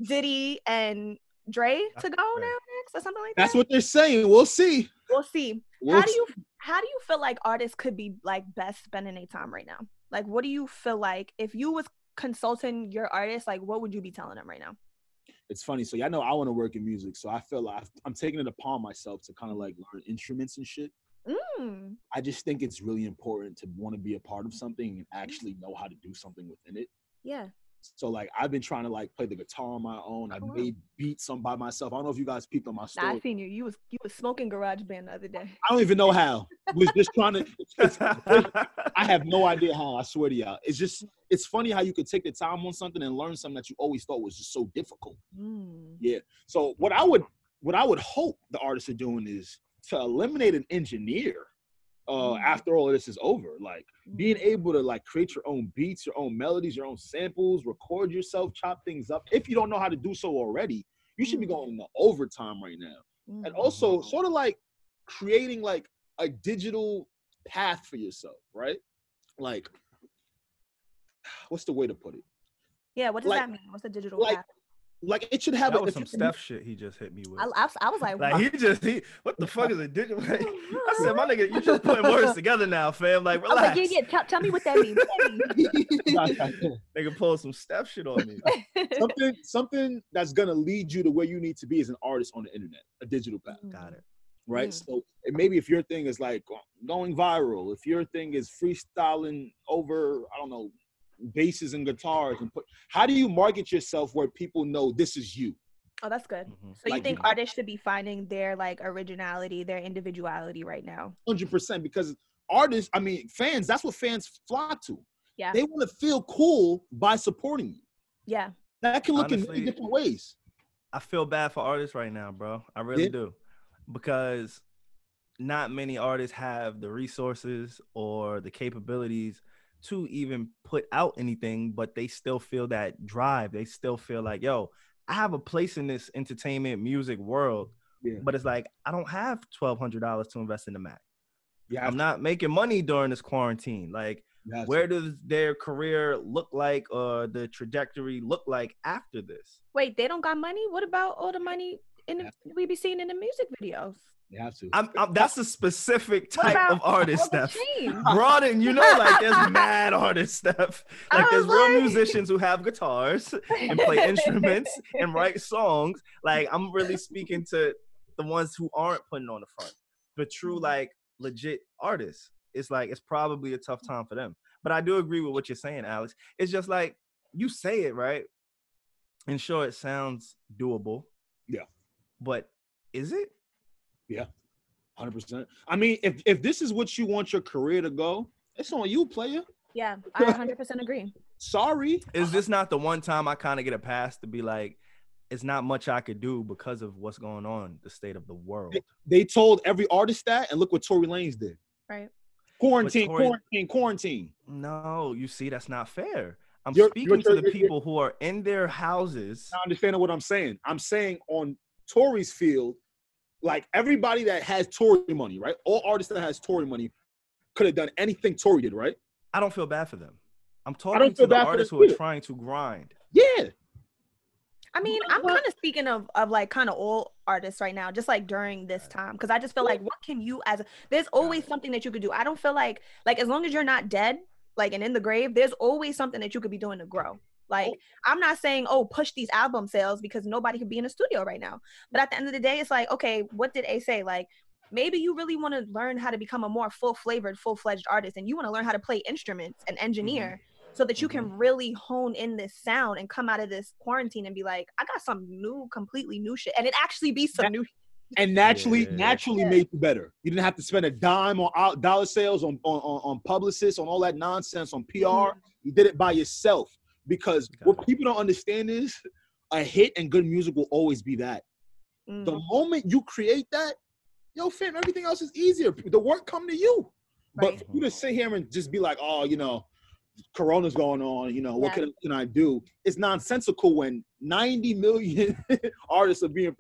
Diddy and Dre to go now next or something like that. That's what they're saying. We'll see. We'll see. We'll how do you how do you feel like artists could be like best spending their time right now? Like what do you feel like if you was consulting your artist, like what would you be telling them right now? It's funny. So, y'all know I want to work in music. So, I feel like I'm taking it upon myself to kind of like learn instruments and shit. Mm, I just think it's really important to want to be a part of something and actually know how to do something within it. yeah. So like I've been trying to like play the guitar on my own. I've Oh, made beats some by myself. I don't know if you guys peeped on my Nah, story. I seen you. You was you was smoking GarageBand the other day. I don't even know how. Was just trying to. *laughs* I have no idea how. I swear to y'all. It's just it's funny how you could take the time on something and learn something that you always thought was just so difficult. Mm. Yeah. So what I would what I would hope the artists are doing is to eliminate an engineer uh, Mm. after all of this is over. Like being Mm. able to like create your own beats, your own melodies, your own samples, record yourself, chop things up. If you don't know how to do so already, you should be Mm. going into overtime right now. And also sort of like creating like a digital path for yourself, right? Like *sighs* what's the way to put it? yeah, what does like- that mean? What's the digital like, path? Like it should have that a, was some you're- Steph shit he just hit me with. I, I, was- I was like, Like wow. he just he what the *laughs* fuck is a digital? I said, my nigga, you just putting words *laughs* together now, fam. Like I was relax. like, yeah, yeah. Tell, tell me what that means. What that means? Nigga pull some Steph shit on me. something something that's gonna lead you to where you need to be as an artist on the internet, a digital path, Got it. right? Mm. So and maybe if your thing is like going viral, if your thing is freestyling over, I don't know, basses and guitars, and put how do you market yourself where people know this is you? Oh, that's good. Mhm. So you think you artists should be finding their like originality, their individuality right now? Hundred percent, because artists, I mean, fans, that's what fans flock to. Yeah. They want to feel cool by supporting you. Yeah. That can look in Honestly, many different ways. I feel bad for artists right now, bro. I really Yeah. do. Because not many artists have the resources or the capabilities to even put out anything, but they still feel that drive. They still feel like, yo, I have a place in this entertainment music world, Yeah. but it's like I don't have twelve hundred dollars to invest in the Mac. Yeah, I'm not making money during this quarantine. Like, where does their career look like or the trajectory look like after this? Wait, they don't got money? What about all the money in the, we be seeing in the music videos? You have to. I'm, I'm that's a specific type about of artist, All the Steph. Broaden, you know, like there's *laughs* mad artists, Steph. Like there's was real musicians who have guitars and play *laughs* instruments and write songs. Like I'm really speaking to the ones who aren't putting on the front, but true like legit artists. It's like it's probably a tough time for them. But I do agree with what you're saying, Alex. It's just like you say it right, and sure it sounds doable. Yeah. But is it? Hundred percent. I mean, if if this is what you want your career to go, it's on you, player. Yeah, *laughs* I 100% agree. Sorry. Is this not the one time I kind of get a pass to be like, it's not much I could do because of what's going on, the state of the world. They told every artist that, and look what Tory Lanez did. Right. Quarantine, Tory- quarantine, quarantine. No, you see, that's not fair. I'm You're- speaking you're- to the you're- you're- people who are in their houses. Not understanding what I'm saying. I'm saying on Tory's field, like everybody that has Tory money, right? All artists that has Tory money could have done anything Tory did, right? I don't feel bad for them. I'm don't talking feel to the bad artists them who are trying to grind. Yeah. I mean, I'm kind of speaking of of like kind of old artists right now, just like during this time, because I just feel like what can you as a, there's always something that you could do. I don't feel like like as long as you're not dead, like and in the grave, there's always something that you could be doing to grow. Like I'm not saying oh push these album sales because nobody could be in a studio right now, but at the end of the day, it's like okay, what did A say? Like maybe you really want to learn how to become a more full flavored, full fledged artist, and you want to learn how to play instruments and engineer. So that you can really hone in this sound and come out of this quarantine and be like, I got some new, completely new shit, and it actually be some new. And naturally, Yeah. naturally Yeah. made you better. You didn't have to spend a dime on out- dollar sales on, on, on, on publicists, on all that nonsense, on PR. Mm-hmm. You did it by yourself. Because what people don't understand is a hit and good music will always be that. Mm. The moment you create that, yo, fam, everything else is easier. The work come to you. But Right. for you to sit here and just be like, oh, you know, Corona's going on, you know, what Yeah. can, can I do? It's nonsensical when 90 million *laughs* artists are being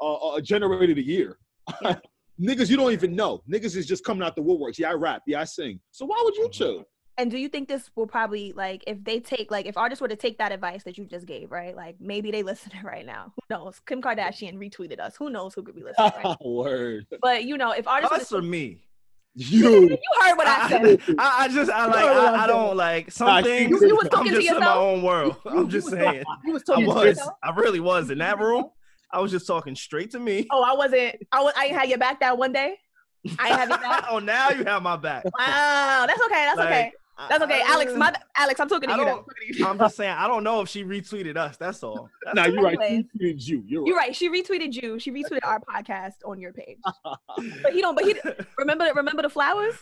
uh, uh, generated a year. Yeah. *laughs* Niggas you don't even know. Niggas is just coming out the woodworks. Yeah, I rap. Yeah, I sing. So why would you Mhm. chill? And do you think this will probably like if they take like if artists were to take that advice that you just gave, right? Like maybe they *laughs* listening right now. Who knows? Kim Kardashian retweeted us. Who knows who could be listening? Right? *laughs* Word. but you know, if artists were Us to or me? You. you heard what I I, said. I, I just I like I, I'm don't like some Nah, things. you- you was I'm talking to just in my own world. I'm you just was saying. You was I talking to yourself? I really was in that room. I was just talking straight to me. Oh, I wasn't. I was. I had your back that one day. I have your *laughs* back. oh, now you have my back. Wow, that's okay. That's okay. Like, That's okay. I- Alex, my Alex, I'm talking to I you. Though. I'm just saying. I don't know if she retweeted us. That's all. That's Nah, you're right. Anyways. She tweeted you. You're right. You're right. She retweeted you. She retweeted our podcast on your page. *laughs* But he don't. But he remember. Remember the flowers.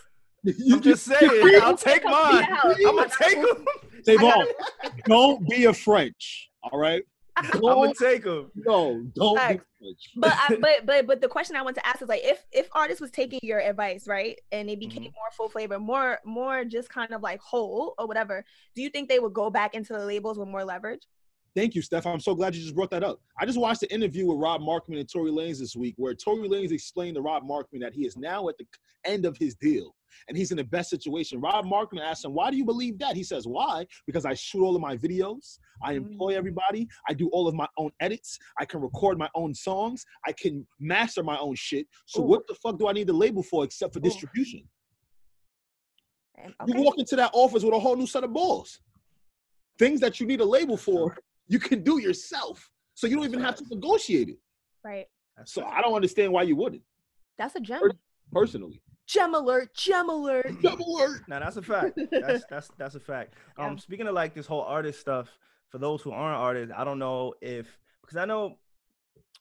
I'm just saying. *laughs* I'll take mine. I'm gonna take them. Save I Don't be a French. All right. I'm gonna Don't, take them. no, don't be Facts. But I, *laughs* but but but the question I want to ask is like if if artists was taking your advice right and it became Mhm. more full flavor more more just kind of like whole or whatever do you think they would go back into the labels with more leverage Thank you, Steph. I'm so glad you just brought that up. I just watched the interview with Rob Markman and Tory Lanez this week, where Tory Lanez explained to Rob Markman that he is now at the end of his deal and he's in the best situation. Rob Markman asked him, "Why do you believe that?" He says, "Why? Because I shoot all of my videos. I employ Mm. everybody. I do all of my own edits. I can record my own songs. I can master my own shit. So Ooh. what the fuck do I need the label for except for Ooh. distribution?" And- You walk into that office with a whole new set of balls. Things that you need a label for, you can do yourself. So you don't even have to negotiate it. right So. I don't understand why you wouldn't, that's a gem personally. Gem alert gem alert Double word. Now that's a fact. That's *laughs* that's that's a fact. Um, Yeah. speaking of like this whole artist stuff, for those who aren't artists, I don't know if because I know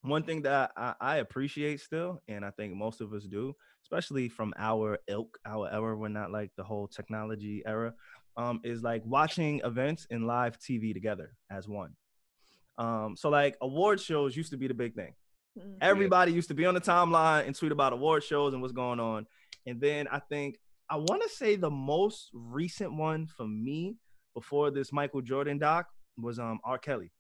one thing that I, I appreciate still, and I think most of us do, especially from our ilk, our era, we're not like the whole technology era, um, is like watching events and live TV together as one. Um, so like award shows used to be the big thing. Mm. Everybody used to be on the timeline and tweet about award shows and what's going on. And then I think I want to say the most recent one for me before this Michael Jordan doc was um R. Kelly.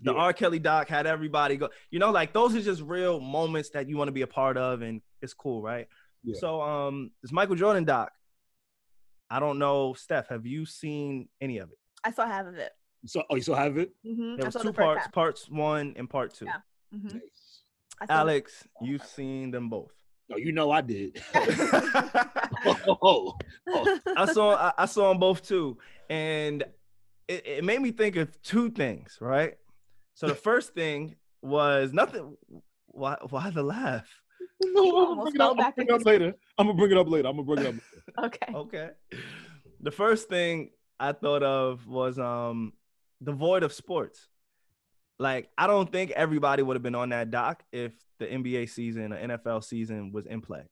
The Yeah. R. Kelly doc had everybody go, you know, like those are just real moments that you want to be a part of, and it's cool, right? Yeah. So um this Michael Jordan doc. I don't know, Steph, have you seen any of it? i saw half of it So, oh, you still have it? hmm There i was two the parts, half parts one and part two. Yeah. Mhm. I saw- Alex, you've seen them both. No, you know I did. oh, *laughs* oh. *laughs* I saw I, I saw them both too, and it, it made me think of two things. Right. So the first thing was nothing. Why? Why the laugh? *laughs* No, I'm gonna bring it up, I'm bring it up later. I'm gonna bring it up later. I'm gonna bring it up. okay. Okay. The first thing I thought of was um devoid of sports. Like I don't think everybody would have been on that doc if the NBA season or NFL season was in play.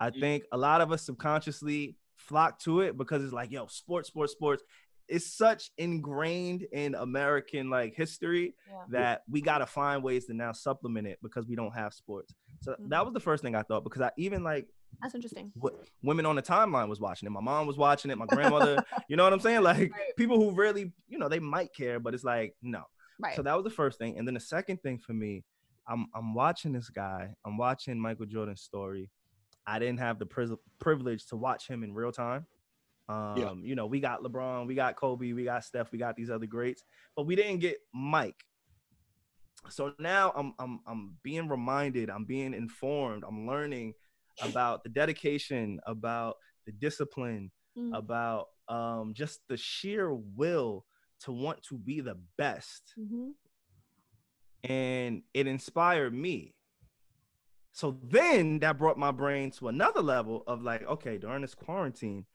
I Mm. think a lot of us subconsciously flock to it because it's like, yo, sports, sports, sports. It's such ingrained in American like history Yeah. that we got to find ways to now supplement it because we don't have sports. So that was the first thing I thought because I even like That's interesting. what women on the timeline was watching it. My mom was watching it. My grandmother, *laughs* you know what I'm saying? Like people who really, you know, they might care, but it's like no. Right. So that was the first thing, and then the second thing for me, I'm I'm watching this guy. I'm watching Michael Jordan's story. I didn't have the pri- privilege to watch him in real time. Um, you know, we got LeBron, we got Kobe, we got Steph, we got these other greats, but we didn't get Mike. So now I'm I'm I'm being reminded, I'm being informed, I'm learning about the dedication, about the discipline, Mm. about um just the sheer will to want to be the best Mhm. and it inspired me. So then that brought my brain to another level of like, okay, during this quarantine,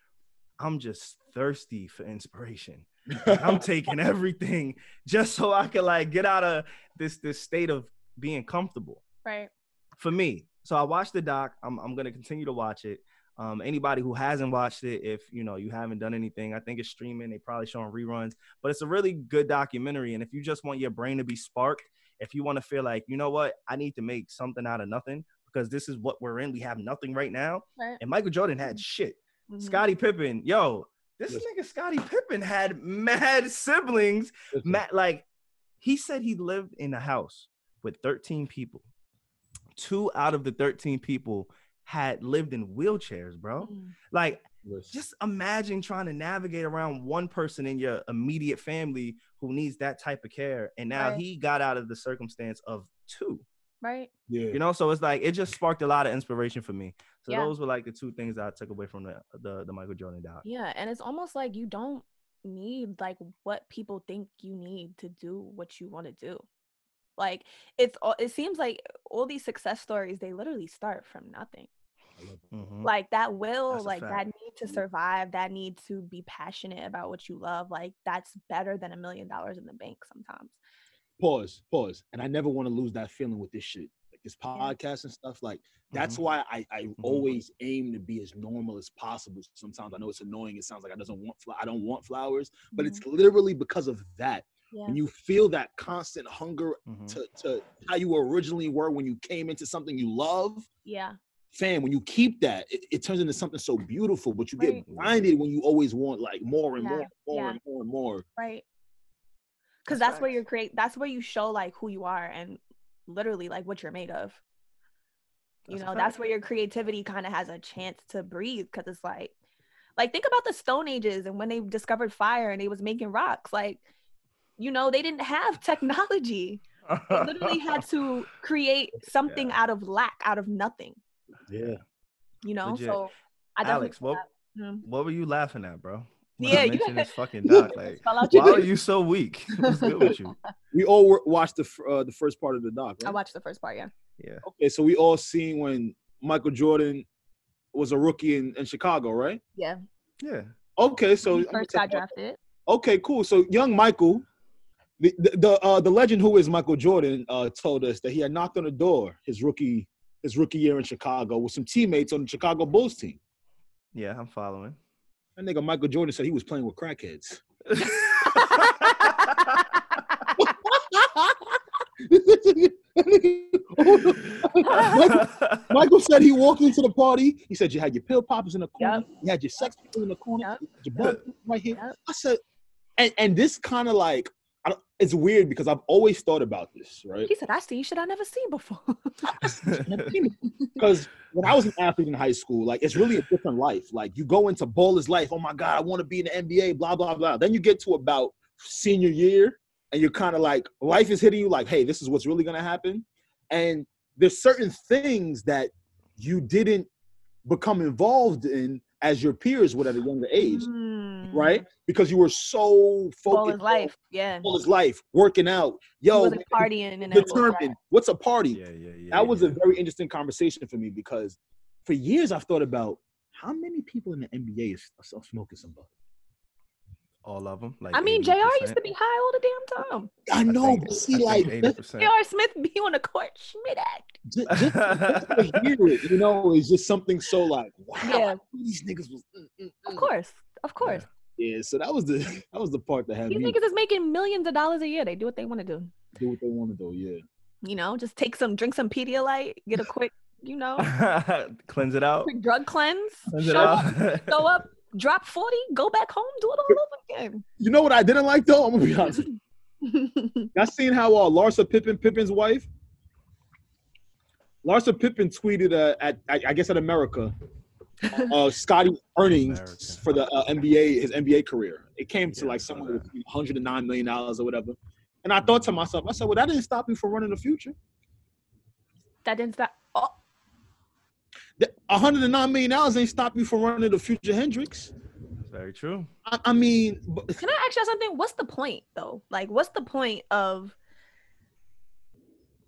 I'm just thirsty for inspiration. I'm taking *laughs* everything just so I could like get out of this this state of being comfortable Right. for me. So I watched the doc. I'm I'm gonna continue to watch it. Um, anybody who hasn't watched it, if you know you haven't done anything, I think it's streaming. They probably showing reruns, but it's a really good documentary. And if you just want your brain to be sparked, if you want to feel like you know what, I need to make something out of nothing because this is what we're in. We have nothing right now. Right. And Michael Jordan had shit. Mhm. Scottie Pippen, yo, this Listen. nigga Scottie Pippen had mad siblings. Listen, Matt, like he said he lived in a house with 13 people. Two out of the 13 people had lived in wheelchairs, bro. Mm. Like, listen. just imagine trying to navigate around one person in your immediate family who needs that type of care. And now Right. he got out of the circumstance of two. Right. yeah. You know, so it's like it just sparked a lot of inspiration for me. So Yeah. those were like the two things that I took away from the the, the Michael Jordan doc. Yeah, and it's almost like you don't need like what people think you need to do what you want to do. Like it's all it seems like all these success stories they literally start from nothing. Mhm. Like that will, That's like that need to survive, that need to be passionate about what you love, like that's better than a million dollars in the bank sometimes. pause, pause. And I never want to lose that feeling with this shit. Like this Yeah. podcast and stuff. Like that's Mhm. why I, I always aim to be as normal as possible. Sometimes I know it's annoying. It sounds like I doesn't want fl- I don't want flowers, but it's literally because of that. Yeah. When you feel that constant hunger Mhm. to, to how you originally were when you came into something you love, Yeah. Fam, when you keep that, it, it turns into something so beautiful. But you get Right. blinded when you always want like more and Yeah, more, and more yeah. and more and more. Right. Because That's that's, where facts. you create that's where you show like who you are and literally like what you're made of. You That's know, fact. that's where your creativity kind of has a chance to breathe because it's like like think about the stone ages and when they discovered fire and they was making rocks like you know they didn't have *laughs* technology they literally had to create *laughs* something Yeah. out of lack out of nothing Yeah. you know Legit. so i definitely Alex, what that. Mhm. what were you laughing at, bro? When Yeah, I you- mentioned this *laughs* fucking doc. Like, Fell out your why are you so weak? *laughs* What's good with you? *laughs* We all were, watched the uh, the first part of the doc. i watched the first part yeah Yeah. Okay, so we all seen when Michael Jordan was a rookie in, in Chicago, right? yeah Yeah. Okay, so so he I'm first got drafted okay, cool. So young Michael, the the the, uh, the legend who is Michael Jordan uh, told us that he had knocked on the door his rookie his rookie year in Chicago with some teammates on the Chicago Bulls team. Yeah, I'm following. That nigga Michael Jordan said he was playing with crackheads. Michael, *laughs* *laughs* Michael said he walked into the party. He said you had your pill poppers in the corner. You had your sex people in the corner. Yep. your bud right here. Yep. I said, and and this kind of like, I don't, it's weird because I've always thought about this, right? he said i see shit i never seen before *laughs* *laughs* Because when I was an athlete in high school, like it's really a different life. Like you go into baller's life. Oh my god, I want to be in the NBA. Blah blah blah. Then you get to about senior year, and you're kind of like life is hitting you. Like, hey, this is what's really gonna happen. And there's certain things that you didn't become involved in as your peers would at a younger age, Mm. right? Because you were so focused All his life. Yeah. all his life, working out. He Yo, wasn't partying and determined. that. What's a party? Yeah, yeah, yeah. that was yeah. a very interesting conversation for me because for years I've thought about how many people in the NBA is, are still smoking some bud. All of them. Like I mean, JR used to be high all the damn time. I I know, think- but see, think like, 80%. Smith be on the court. Schmidt act. just, just, just to hear it, you know, is just something so like, wow, Yeah. these niggas was. mm, mm, Of mm. course. Of course. Yeah, so that was the *laughs* that was the part that had These me niggas is making millions of dollars a year. They do what they want to do. do what they want to do. Yeah, You know, just take some, drink some Pedialyte, get a quick, you know, *laughs* Cleanse it out. quick drug cleanse, Cleanse it show up, show up, drop 40, go back home, do it all over again. *laughs* you know what I didn't like though. I'm gonna be honest. again. *laughs* I seen how uh, Larsa Pippen, Pippen's wife, Larsa Pippen tweeted uh, at I, I guess at America, *laughs* uh, Scottie earnings America. for the uh, NBA his NBA career. It came to Yeah, like saw somewhere that. 109 million dollars or whatever. And I thought to myself, I said, well, that didn't stop you from running the future. that didn't stop. Oh, 109 million dollars ain't stop you from running the future Hendrix. Very true. I, I mean, but- can I ask y'all something? What's the point though? Like, what's the point of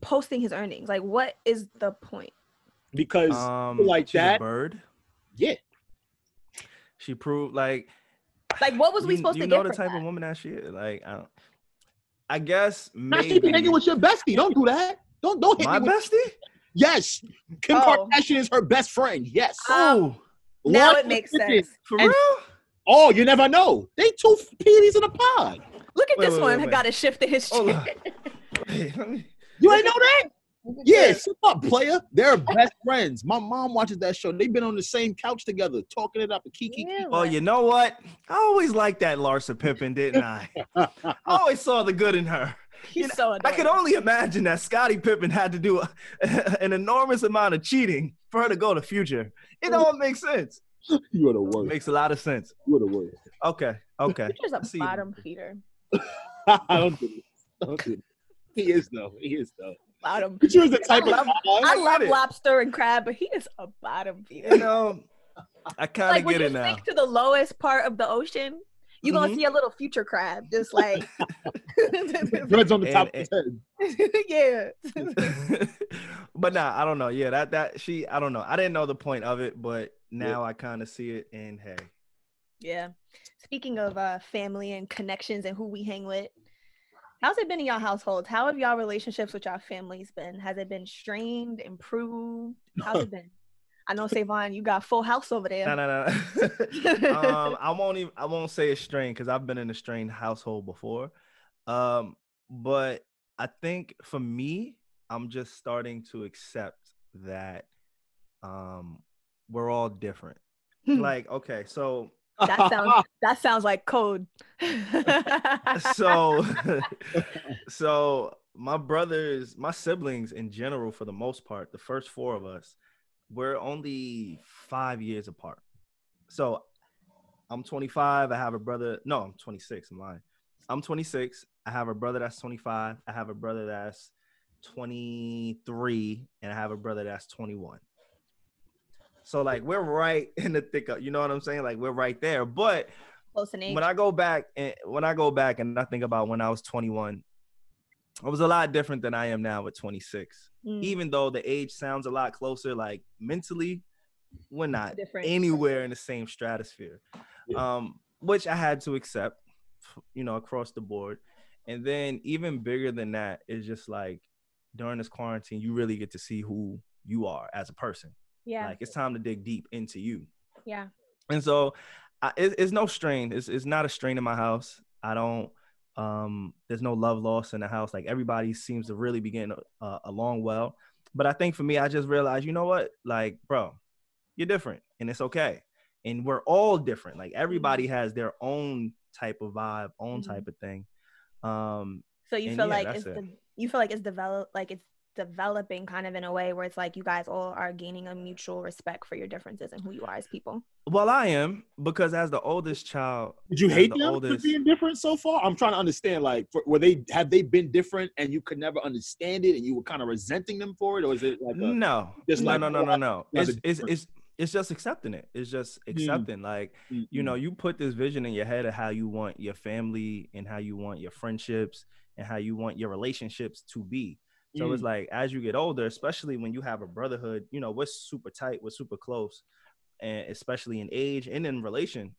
posting his earnings? Like, what is the point? because Um, like she's a that- bird. yeah, She proved like Like, what was we you, supposed you to know get the type that? of woman that she is. Like I don't. I guess not she be hanging with your bestie. Don't do that. Don't don't hit my me with bestie. Yes, Kim Oh. Kardashian is her best friend. Yes. Um, Oh, Now it makes Pippen- sense. for and- real? Oh, you never know. They two peonies in a pod. Look at Wait, this wait, one. wait, wait. Got to shift to his Hold chair. on. *laughs* Wait, let me- You ain't know that? Yeah, sit up, player. They're best friends. My mom watches that show. They've been on the same couch together, talking it up. and Kiki. Yeah, Oh, you know what? I always liked that Larsa Pippen, didn't I? *laughs* I always saw the good in her. *laughs* He's you know, so I could only imagine that Scottie Pippen had to do a, *laughs* an enormous amount of cheating for her to go to future. It all makes sense. *laughs* You are the worst. Makes a lot of sense. You are the worst. Okay, okay. Future's I a see. bottom feeder. I don't do this. Don't do this. He is though. He is though. Bottom. Future is the type love- of I get love lobster and crab, but he is a bottom You feeder. know, I kind of when get you it now. sink to the lowest part of the ocean, you gonna Mhm. see a little future crab, just like *laughs* *laughs* dreads on the top And- of his head. *laughs* yeah. but nah, I don't know. Yeah, that that she, I don't know. I didn't know the point of it, but now I kind of see it. And hey, Yeah. Speaking of uh, family and connections and who we hang with, how's it been in y'all households? How have y'all relationships with y'all families been? Has it been strained, improved? How's it been? I know SaVon, you got full house over there. no, no, no. *laughs* um, I won't even. I won't say it's strained because I've been in a strained household before. Um, but I think for me, I'm just starting to accept that um we're all different. like, okay, so that sounds *laughs* that sounds like code. so *laughs* so my brothers my siblings in general for the most part the first four of us we're only five years apart. So i'm 25 i have a brother no i'm 26 i'm lying. I'm 26 i have a brother that's 25 i have a brother that's 23 and i have a brother that's 21 so like we're right *laughs* in the thick of you know what i'm saying? Like we're right there. But Close when I go back and when I go back and I think about when I was 21, I was a lot different than I am now at 26. Mm, Even though the age sounds a lot closer, like mentally, we're not different. anywhere in the same stratosphere. Yeah. Um, which I had to accept, you know, across the board. And then even bigger than that is just like during this quarantine, you really get to see who you are as a person. Yeah. Like it's time to dig deep into you. yeah. And so I, it, it's no strain. It's, it's not a strain in my house. I don't, um, there's no love lost in the house. Like everybody seems to really be getting uh, along well. But I think for me, I just realized, you know what? Like, bro, you're different and it's okay. And we're all different. Like everybody has their own type of vibe, own Mhm. type of thing. Um, So you feel yeah, like it's the, you feel like it's developed like it's developing kind of in a way where it's like you guys all are gaining a mutual respect for your differences and who you are as people. Well, I am because as the oldest child, Did you hate the them oldest- for being different so far? I'm trying to understand. Like, for, were they have they been different and you could never understand it and you were kind of resenting them for it, or is it like a, no, just no, like, no, no, no, no. that's It's it's it's it's just accepting it. It's just accepting. Like Mm, you mm, know, you put this vision in your head of how you want your family and how you want your friendships and how you want your relationships to be. So mm, it's like as you get older, especially when you have a brotherhood, you know, we're super tight, we're super close, and especially in age and in relation,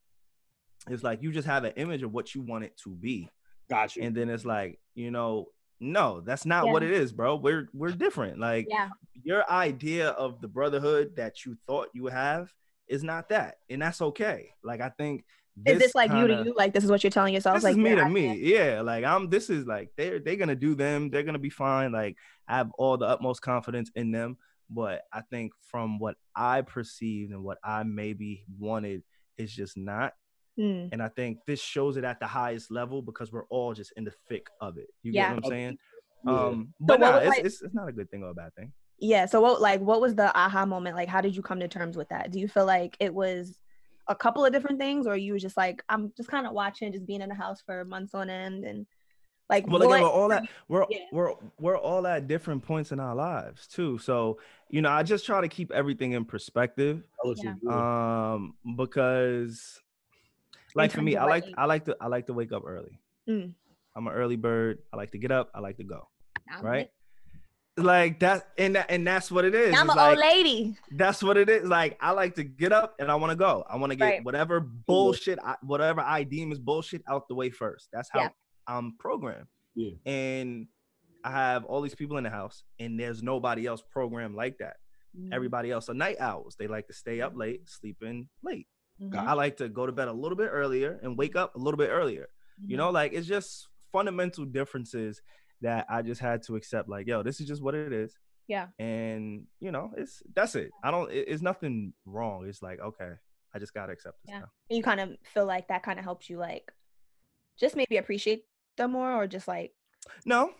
it's like you just have an image of what you want it to be. Gotcha. And then it's like, you know, no, that's not what it is, bro. We're we're different. Like Yeah. your idea of the brotherhood that you thought you have is not that, and that's okay. Like I think Is this like you kinda- to you? Like this is what you're telling yourself? this like is me your to idea? me. Yeah, like I'm. This is like they're they're gonna do them. They're gonna be fine. Like I have all the utmost confidence in them. But I think from what I perceived and what I maybe wanted is just not. Hmm. And I think this shows it at the highest level because we're all just in the thick of it. You Yeah. get what I'm saying? *laughs* Yeah. Um, but what nah, it's, like- it's it's not a good thing or a bad thing. Yeah. So what like what was the aha moment? Like how did you come to terms with that? Do you feel like it was a couple of different things or you were just like, I'm just kind of watching, just being in the house for months on end and like Well, again, we're all at we're Yeah. we're we're all at different points in our lives too. So you know, I just try to keep everything in perspective. Yeah. yeah. Um, because like for me, I like? I like to I like to wake up early. Mm. I'm an early bird. I like to get up. I like to go. I'm Right. Like that, and that, and that's what it is. like- I'm It's an like, old lady. That's what it is. Like I like to get up and I want to go. I want to get Right. whatever bullshit, I, whatever I deem is bullshit, out the way first. That's how Yeah. I'm programmed. Yeah. And I have all these people in the house, and there's nobody else programmed like that. Mm. Everybody else are night owls. They like to stay up late, sleep in late. Mhm. I like to go to bed a little bit earlier and wake up a little bit earlier. You Mhm. know, like it's just fundamental differences that I just had to accept. Like, yo, this is just what it is Yeah. and you know it's that's it i don't it, it's nothing wrong it's like okay i just gotta accept this Yeah. now And you kind of feel like that kind of helps you like just maybe appreciate them more or just like no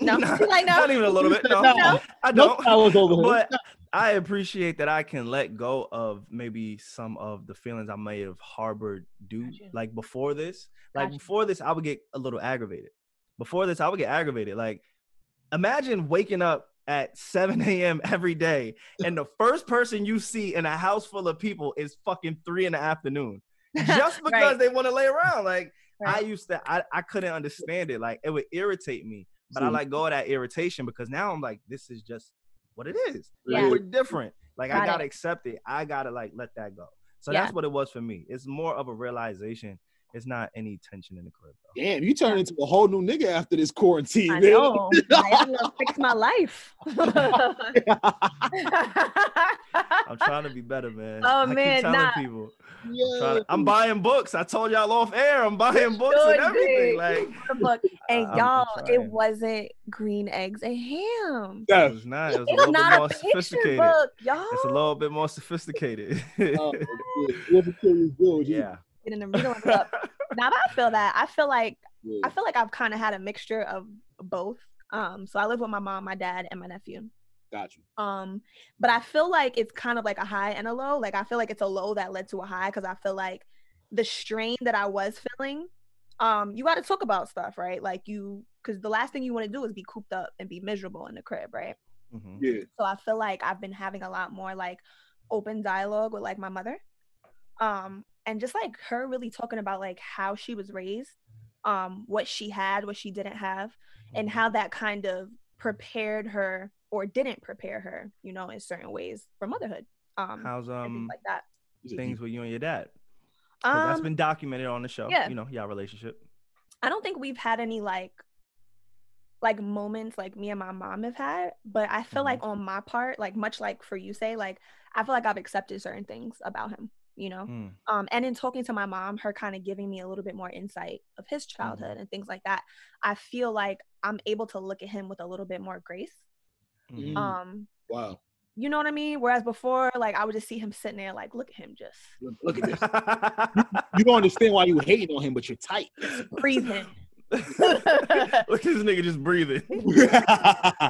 no *laughs* not, *laughs* like no not even a little bit *laughs* no, No. i don't flowers over here. but i appreciate that i can let go of maybe some of the feelings i may have harbored due Gotcha. like before this like Gotcha. before this i would get a little aggravated before this i would get aggravated like imagine waking up at 7 a.m every day and the first person you see in a house full of people is fucking three in the afternoon *laughs* just because Right. they want to lay around like i used to I, I couldn't understand it like it would irritate me but i See. let go of that irritation because now i'm like this is just what it is Yeah. like, we're different like i Got gotta it. accept it i gotta like let that go so Yeah. that's what it was for me it's more of a realization it's not any tension in the crib though. Damn, you turned into a whole new nigga after this quarantine, I man. know. I am gonna fix my life. *laughs* i'm trying to be better man Oh, I keep man, telling nah. people I'm, to- I'm buying books i told y'all off air i'm buying books sure and everything did. like book. And I'm- I'm y'all, it wasn't green eggs and ham. Yeah. it was not it was a It's little bit not more a picture sophisticated book, y'all. it's a little bit more sophisticated Oh, *laughs* yeah. It was a curious dude. Getting them reading it up. *laughs* Now that I feel that, I feel like yeah. I feel like I've kind of had a mixture of both. Um, so I live with my mom, my dad, and my nephew. Got you. Um, but I feel like it's kind of like a high and a low. Like I feel like it's a low that led to a high because I feel like the strain that I was feeling, um, you got to talk about stuff, right? Like you, because the last thing you want to do is be cooped up and be miserable in the crib, right? Mhm. Yeah. So I feel like I've been having a lot more like open dialogue with like my mother, um, and just like her really talking about like how she was raised, um, what she had, what she didn't have, and how that kind of prepared her or didn't prepare her, you know, in certain ways for motherhood. Um, how's um like that. Things with you and your dad 'Cause that's been documented on the show yeah. you know y'all relationship I don't think we've had any like like moments like me and my mom have had, but I feel Mhm. like on my part, like much like for you say, like I feel like I've accepted certain things about him, you know. Mm. Um, and in talking to my mom, her kind of giving me a little bit more insight of his childhood and things like that, I feel like I'm able to look at him with a little bit more grace. Mhm. Mm. Um, Wow. you know what I mean? Whereas before, like I would just see him sitting there, like, look at him just Look, look at this. *laughs* You don't understand why you hating on him, but you're tight. breathing. *laughs* Look at this nigga just breathing. *laughs*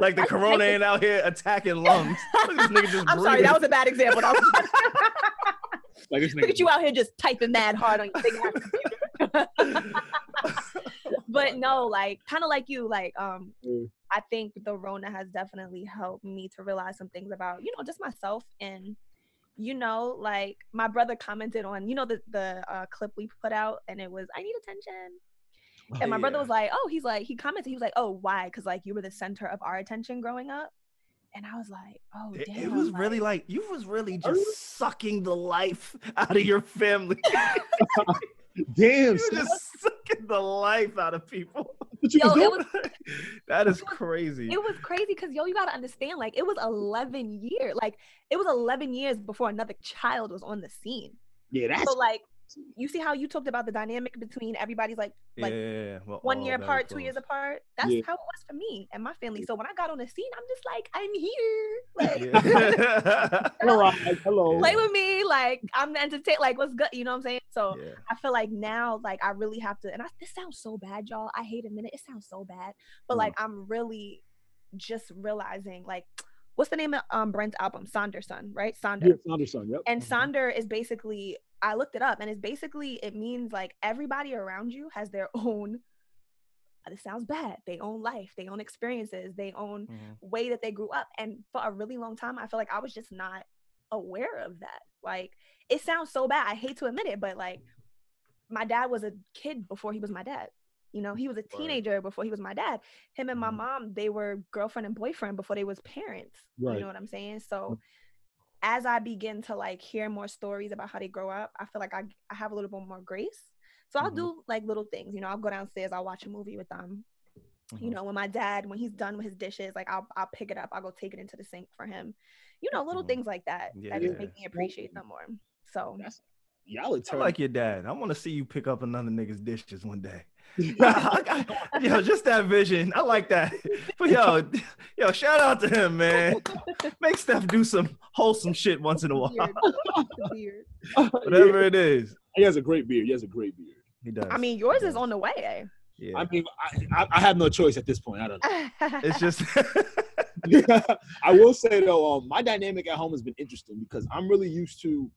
Like the corona ain't out here attacking lungs. Look at this nigga just I'm breathing. sorry, that was a bad example. Like this *laughs* Look at you out here just typing mad hard on your big ass computer. *laughs* but no, like kind of like you, like um, Mm. I think the Rona has definitely helped me to realize some things about you know just myself and you know like my brother commented on you know the the uh, clip we put out and it was I need attention. And my brother was like, "Oh, he's like," he commented, he was like, "Oh, why? Because like you were the center of our attention growing up." And I was like, "Oh, It, damn!" it was really like you was really just sucking the life out of your family. *laughs* *laughs* Damn, you son, just sucking the life out of people. Yo, it was *laughs* that is It was- crazy. it was crazy because yo, you gotta understand, like it was 11 years, like it was 11 years before another child was on the scene. yeah, that's So like, you see how you talked about the dynamic between everybody's like like yeah, well, one year apart, two years apart. That's Yeah. how it was for me and my family. So when I got on the scene, I'm just like, I'm here. *laughs* Like, Yeah. *laughs* *laughs* all right. Hello. play with me. Like I'm the entertain. Like what's good? You know what I'm saying? So yeah. I feel like now, like I really have to, and I, this sounds so bad, y'all. I hate admit it. It sounds so bad, but Mm. like I'm really just realizing, like, what's the name of um Brent's album? Sonder Son, right? Sonder. Yeah, Sonder Son. Yep. And Mhm. Sonder is basically, I looked it up, and it's basically it means like everybody around you has their *laughs* own. This sounds bad. They own life, they own experiences, they own Mhm. way that they grew up. And for a really long time, I feel like I was just not aware of that. Like, it sounds so bad. I hate to admit it, but like, my dad was a kid before he was my dad. You know, he was a teenager before he was my dad. Him and my Mhm. mom, they were girlfriend and boyfriend before they was parents. You know what I'm saying? So as I begin to like hear more stories about how they grow up, I feel like I I have a little bit more grace. So I'll Mhm. do like little things. You know, I'll go downstairs, I'll watch a movie with them you Mhm. know when my dad when he's done with his dishes like i'll, I'll pick it up i'll go take it into the sink for him you know little Mhm. things like that that just Yeah. make me appreciate them more so That's y'all are I turn. like your dad. I want to see you pick up another nigga's dishes one day. *laughs* yo, just that vision. I like that. *laughs* But yo, yo, shout out to him, man. *laughs* Make Steph do some wholesome shit once in a while. Beard. The beard. Whatever it is. He has a great beard. He has a great beard. He does. i mean yours is on the way? Yeah. I mean, I, I, I have no choice at this point. I don't know. it's just I will say though, um, my dynamic at home has been interesting because I'm really used to.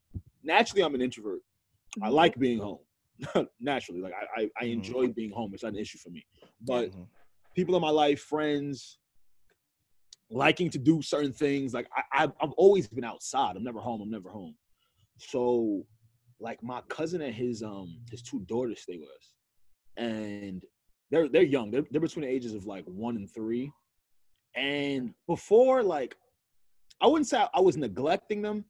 Naturally, I'm an introvert. I Mhm. like being home. *laughs* naturally, like I, I, I Mhm. enjoy being home. It's not an issue for me. But Mhm. people in my life, friends, liking to do certain things. Like I, I've, I've always been outside. I'm never home. I'm never home. So, like my cousin and his um his two daughters stay with us, and they're they're young. They're they're between the ages of like one and three. And before, like, I wouldn't say I was neglecting them,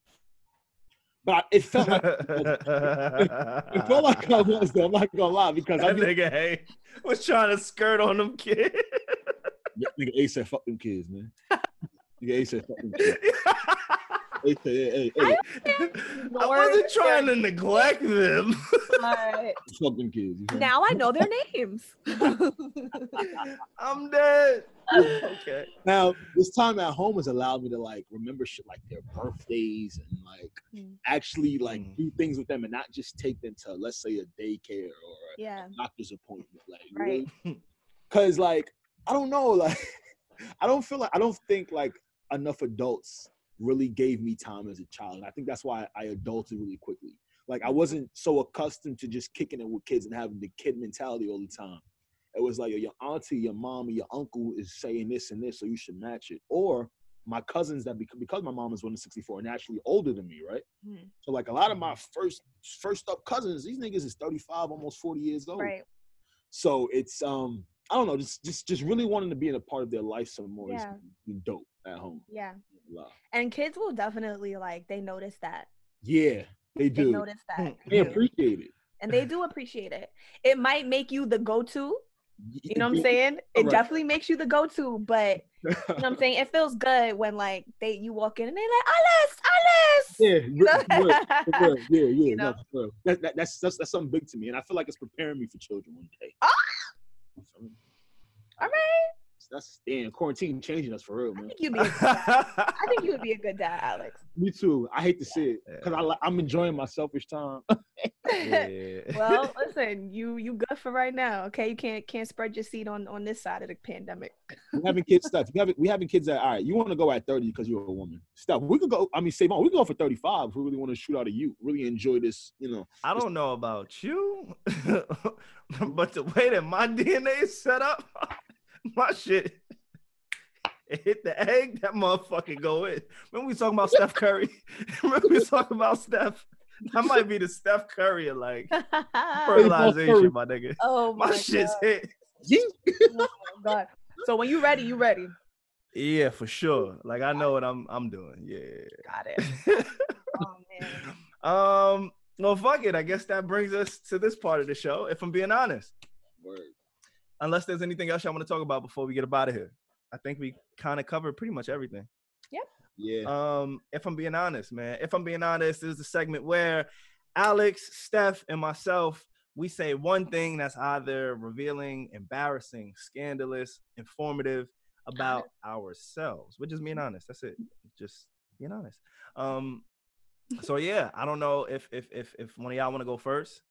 but I- it felt like *laughs* it felt like I was. Though, I'm not gonna lie because I that nigga hey was trying to skirt on them kids. Yeah, nigga Ace said, "Fuck them kids, man." *laughs* nigga Ace said, "Fuck them kids." *laughs* Ace said, "Hey, hey, hey, I wasn't trying to neglect them. But fuck them kids." You feel me? now i know their names I'm dead. *laughs* Okay. Now, this time at home has allowed me to like remember shit like their birthdays and like Mm. actually like Mm. do things with them and not just take them to let's say a daycare or a yeah doctor's appointment. Like, Right. *laughs* really? Cause like I don't know, like *laughs* I don't feel like I don't think like enough adults really gave me time as a child. And I think that's why I adulted really quickly. Like I wasn't so accustomed to just kicking it with kids and having the kid mentality all the time. It was like your auntie, your mom, or your uncle is saying this and this, so you should match it. Or my cousins that because, because my mom is one of 64 and actually older than me, right? Mhm. So like a lot of my first first up cousins, these niggas is 35, almost 40 years old. right So it's um I don't know, just just just really wanting to be in a part of their life some more Yeah. is dope at home. yeah Wow. and kids will definitely like they notice that Yeah, they they do. notice that. They They appreciate it. and they do appreciate it it might make you the go-to you know what i'm saying it Right. definitely makes you the go-to but you know what i'm *laughs* saying it feels good when like they you walk in and they're like alice alice Yeah, You know? re- re- real. *laughs* yeah, yeah. You know? real. That, that, that's, that's that's something big to me, and I feel like it's preparing me for children one day. Ah! Me? all right that's damn quarantine changing us for real, man. I think you'd be. A good *laughs* dad. I think you would be a good dad, Alex. Me too. I hate to see it Yeah. because I I'm enjoying my selfish time. Yeah. *laughs* *laughs* well, listen, you you good for right now. Okay, you can't can't spread your seed on on this side of the pandemic. we having kids stuff. We having we having kids that all right. You want to go at 30 because you're a woman. Stuff. We could go. I mean, SaVon. We could go for 35 if we really want to shoot out of you. Really enjoy this. You know. I don't know about you, but the way that my DNA is set up, *laughs* my shit, it *laughs* hit the egg, that motherfucker go in. Remember we talking about Steph Curry? *laughs* Remember we talking about Steph? That might be the Steph Curry of like fertilization, my nigga. oh my, My shit's God. hit. Oh my god. So when you ready, you ready. Yeah, for sure. Like I know what I'm I'm doing. Yeah. Got it. Oh man. um, well, fuck it. I guess that brings us to this part of the show. If I'm being honest, Word. Unless there's anything else I want to talk about before we get up out of here, I think we kind of covered pretty much everything. Yep. Yeah. Um, if I'm being honest, man, if I'm being honest, this is the segment where Alex, Steph, and myself we say one thing that's either revealing, embarrassing, scandalous, informative about ourselves. We're just being honest. That's it. Just being honest. Um, so yeah, I don't know if if if if one of y'all want to go first.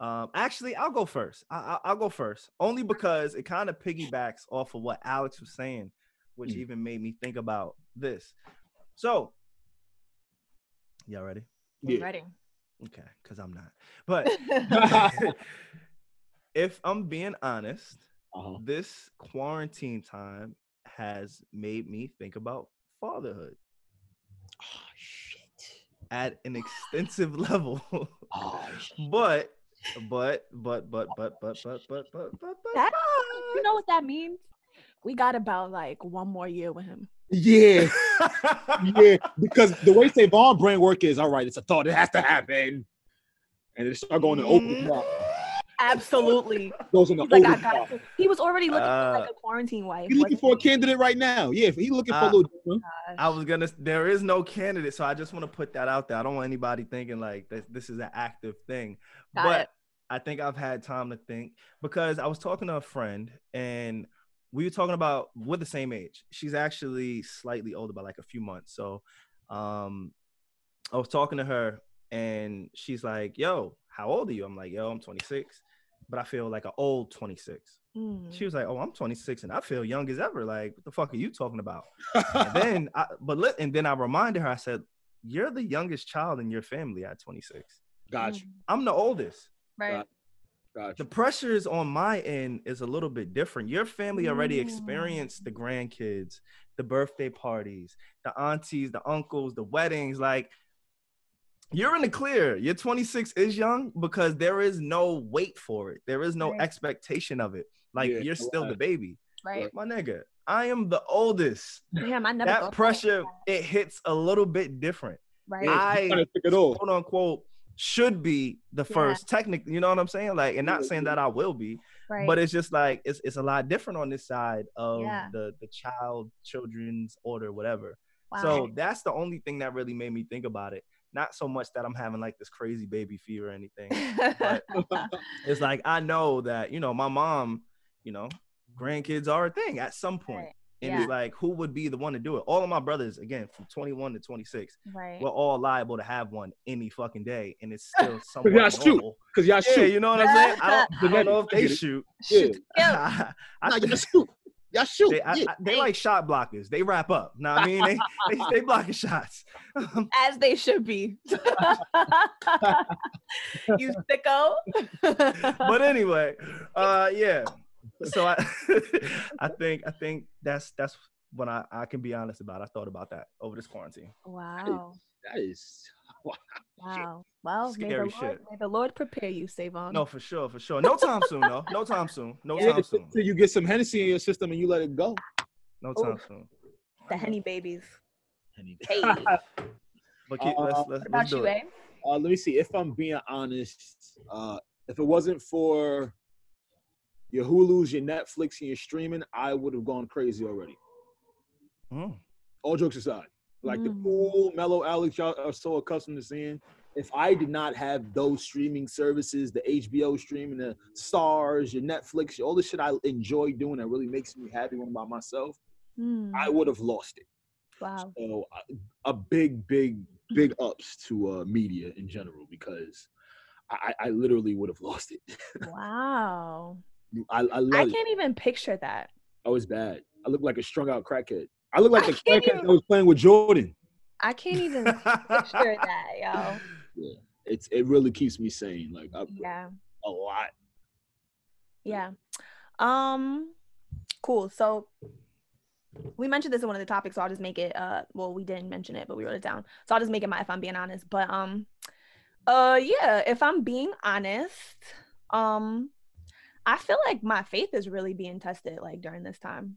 Um, actually, I'll go first. I, I, I'll go first, only because it kind of piggybacks off of what Alex was saying, which Mm. even made me think about this. So, y'all ready? I'm Yeah. ready. Okay, because I'm not. But *laughs* *laughs* if I'm being honest, Uh-huh. this quarantine time has made me think about fatherhood Oh shit. at an extensive *laughs* level. Oh shit. but, but, but, but, but, but, but, but, but, but, but, That- you know what that means? We got about like one more year with him. Yeah. *laughs* yeah. Because the way Savon brain work is all right. It's a thought. It has to happen. And it start going to Mm. Overdrive. Absolutely. Goes into He's like, I got to. He was already looking for like Uh, a quarantine wife. He's looking wasn't for a candidate right now. Yeah, he's looking for a Uh, little different. I was gonna. There is no candidate, so I just want to put that out there. I don't want anybody thinking like this. This is an active thing, Got but it. I think I've had time to think because I was talking to a friend and we were talking about we're the same age. She's actually slightly older by like a few months. So, um, I was talking to her and she's like, "Yo, how old are you?" I'm like, "Yo, I'm 26." But I feel like an old 26. Mm. She was like, "Oh, I'm 26 and I feel young as ever. Like, what the fuck are you talking about?" and *laughs* then I, but let, and then I reminded her, I said, You're the youngest child in your family at 26. Got you. Mm. I'm the oldest. Right. Got The you. pressures on my end is a little bit different. Your family already Mm. experienced the grandkids, the birthday parties, the aunties, the uncles, the weddings. Like, you're in the clear. Your 26 is young because there is no wait for it. There is no Right. expectation of it. Like, Yeah, you're still the baby. Right. My nigga, I am the oldest. Damn, I never that thought pressure it hits a little bit different Right. Yeah, I- you gotta take it off. quote unquote should be the Yeah. first technically you know what i'm saying like and not saying that i will be right. but it's just like it's, it's a lot different on this side of Yeah. the the child children's order whatever wow. so that's the only thing that really made me think about it not so much that i'm having like this crazy baby fever or anything but *laughs* it's like i know that you know my mom you know grandkids are a thing at some point Right. and Yeah. it's like who would be the one to do it all of my brothers again from 21 to 26 right. we're all liable to have one any fucking day, and it's still *laughs* y'all somewhat shoot. normal. Cause y'all Yeah, shoot. you know what I'm saying? I don't, *laughs* I don't know if they get it. shoot. Yeah. Shoot. I, Nah, y'all shoot. Y'all shoot. they, I, yeah. I- they like shot blockers. They wrap up. Know what I mean? They, *laughs* they, they blocking shots. *laughs* As they should be. *laughs* you sicko. but anyway, uh, yeah. So I, I think, I think that's that's what I, I can be honest about. I thought about that over this quarantine. wow. that is *laughs* Wow. Well, may the, Scary Lord, shit. may the Lord prepare you, Savon. No, for sure, for sure. No time soon, though. No time soon. No yeah, time soon. until you get some Hennessy in your system and you let it go. No Ooh. time soon. The Henny babies. Henny. Hey. *laughs* But keep, Uh, let's let's, What let's about do you, it. Uh, let me see. If I'm being honest, uh, if it wasn't for your Hulu's, your Netflix, and your streaming, I would have gone crazy already. Mm. All jokes aside, like the Mm. cool, mellow Alex y'all are so accustomed to seeing, if I did not have those streaming services, the HBO streaming, the Starz, your Netflix, all the shit I enjoy doing that really makes me happy when I'm by myself, Hmm. I would have lost it. wow. So uh, a big, big, big ups to uh, media in general because I, I literally would have lost it. *laughs* Wow. I, I I can't even picture that. I was bad. I look like a strung out crackhead. I look like I the can't crackhead even- that was playing with Jordan. I can't even *laughs* picture that, yo. It's it really keeps me sane. Like I, Yeah. a lot. Yeah. Um cool. So we mentioned this in one of the topics, so I'll just make it uh well we didn't mention it, but we wrote it down. So I'll just make it my if I'm being honest. But um uh yeah, if I'm being honest, um I feel like my faith is really being tested like during this time.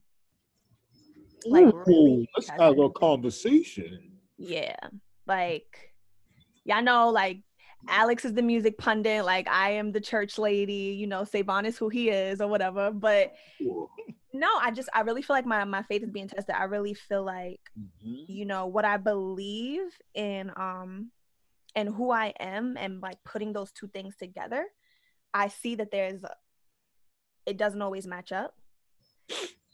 Like, really let's have a conversation. Yeah. Like, y'all know, like, Alex is the music pundit. Like, I am the church lady. You know, Savon is who he is or whatever. But no, I just, I really feel like my, my faith is being tested. I really feel like, Mhm. you know, what I believe in, um, and who I am and like putting those two things together, I see that there's, it doesn't always match up.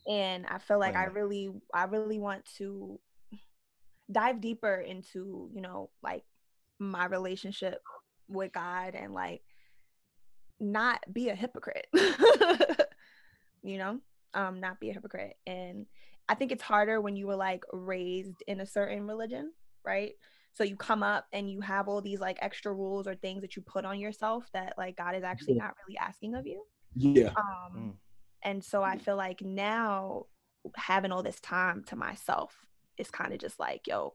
And I feel like I really, I really want to dive deeper into, you know, like my relationship with God and like not be a hypocrite. *laughs* you know, um, not be a hypocrite. And I think it's harder when you were like raised in a certain religion, right? So you come up and you have all these like extra rules or things that you put on yourself that like God is actually Yeah. not really asking of you. Yeah. Um, Mm. And so I feel like now having all this time to myself is kind of just like, yo,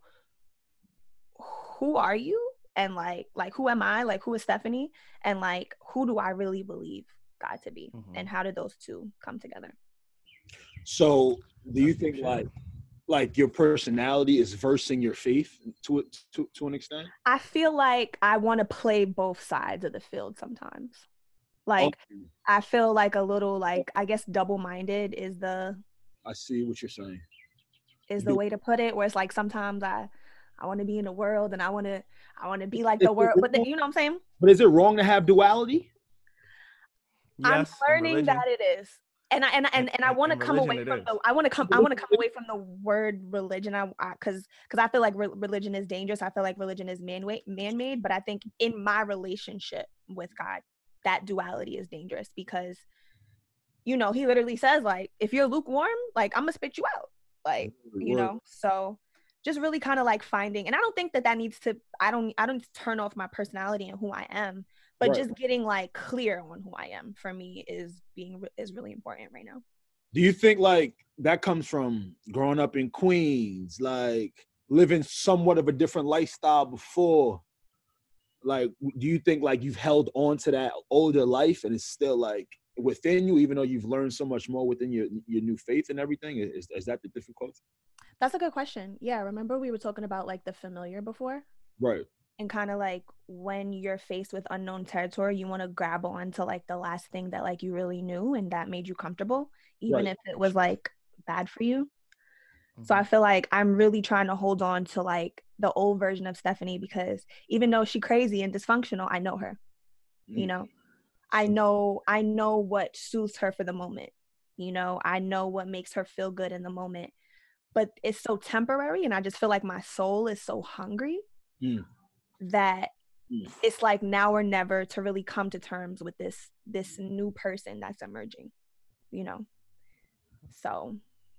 who are you? And like, like who am I? Like who is Stephanie? And like who do I really believe God to be? Mhm. And how did those two come together? So do you think good like like your personality is versing your faith to it to, to an extent? I feel like I want to play both sides of the field sometimes. Oh. Like Okay, I feel like a little like I guess double-minded is the I see what you're saying. is the way to put it where it's like sometimes I I want to be in the world and I want to I want to be like the world but then, you know what I'm saying? But is it wrong to have duality? I'm learning that it is. And I and and, and I want to come away from it the is. I want to come I want to come away from the word religion I cuz cuz I feel like re- religion is dangerous. I feel like religion is man man-made, but I think in my relationship with God that duality is dangerous because you know, he literally says like if you're lukewarm, like I'm to spit you out. Like you know so just really kind of like finding and i don't think that that needs to i don't i don't turn off my personality and who i am but Right. just getting like clear on who i am for me is being is really important right now Do you think like that comes from growing up in Queens, like living somewhat of a different lifestyle before? Like, do you think like you've held on to that older life and it's still like within you, even though you've learned so much more within your your new faith and everything? Is is that the difficulty? that's a good question yeah remember we were talking about like the familiar before Right. and kind of like when you're faced with unknown territory you want to grab on to like the last thing that like you really knew and that made you comfortable even Right. if it was like bad for you So I Mhm. feel like I'm really trying to hold on to like the old version of Stephanie because even though she crazy and dysfunctional, I know her. You Mm. know, I know I know what soothes her for the moment. You know, I know what makes her feel good in the moment. But it's so temporary, and I just feel like my soul is so hungry Mm. that Mm. it's like now or never to really come to terms with this this new person that's emerging. You know, so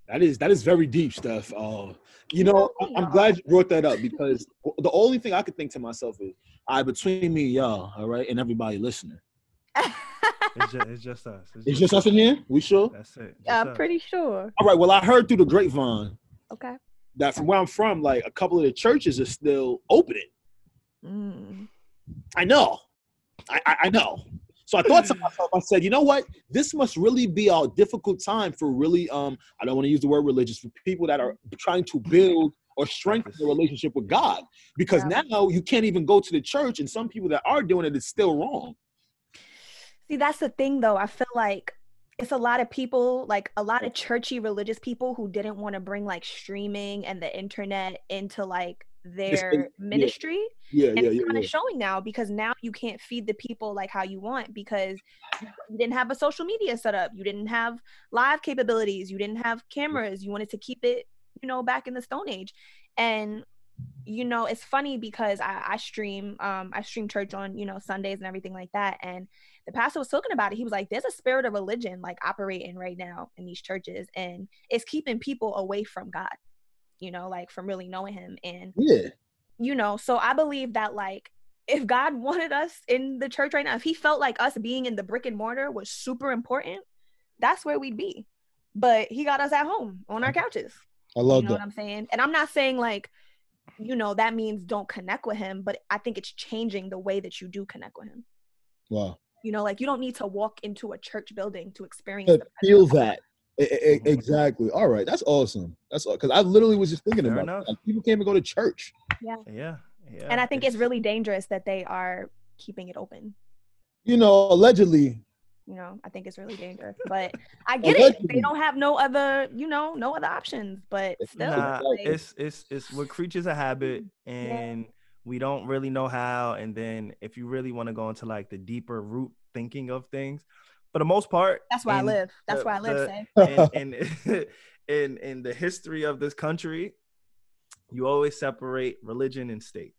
That is that is very deep stuff. Uh, you know, I- I'm glad you brought that up because the only thing I could think to myself is, I between me, and y'all, all right, and everybody listening. It's just, *laughs* it's just us. It's just us in here. We sure? That's it. Just I'm us. pretty sure. All right. Well, I heard through the grapevine Okay. that from where I'm from, like a couple of the churches are still opening. Mm. I know. I, I, I know. So I thought to myself, I said, you know what? This must really be a difficult time for really, um, I don't want to use the word religious, for people that are trying to build or strengthen their relationship with God. Because Yeah. now you can't even go to the church, and some people that are doing it is still wrong. See, that's the thing though. I feel like it's a lot of people, like a lot of churchy religious people who didn't want to bring like streaming and the internet into like their yeah. ministry Yeah, and yeah, it's yeah. kind of showing now because now you can't feed the people like how you want because you didn't have a social media set up you didn't have live capabilities you didn't have cameras you wanted to keep it you know back in the stone age. And you know it's funny because i, I stream um i stream church on you know sundays and everything like that and the pastor was talking about it. He was like there's a spirit of religion like operating right now in these churches and it's keeping people away from god you know like from really knowing him and Yeah. you know so i believe that like if god *laughs* wanted us in the church right now if he felt like us being in the brick and mortar was super important that's where we'd be but he got us at home on our couches I love you know what that. i'm saying and i'm not saying like you know that means don't connect with him but i think it's changing the way that you do connect with him Wow. you know like you don't need to walk into a church building to experience the feel that. Exactly. All right. That's awesome. That's all because I literally was just thinking Fair about enough. that. Like, people can't even go to church. Yeah. Yeah. Yeah. and i think it's really dangerous that they are keeping it open You know, allegedly. you know i think it's really dangerous but i get it they don't have no other you know no other options but still Nah, like, it's it's it's we're creatures of habit and we don't really know how and then if you really want to go into like the deeper root thinking of things for the most part that's why i live. That's the- where i live the- say in, in in in the history of this country you always separate religion and state.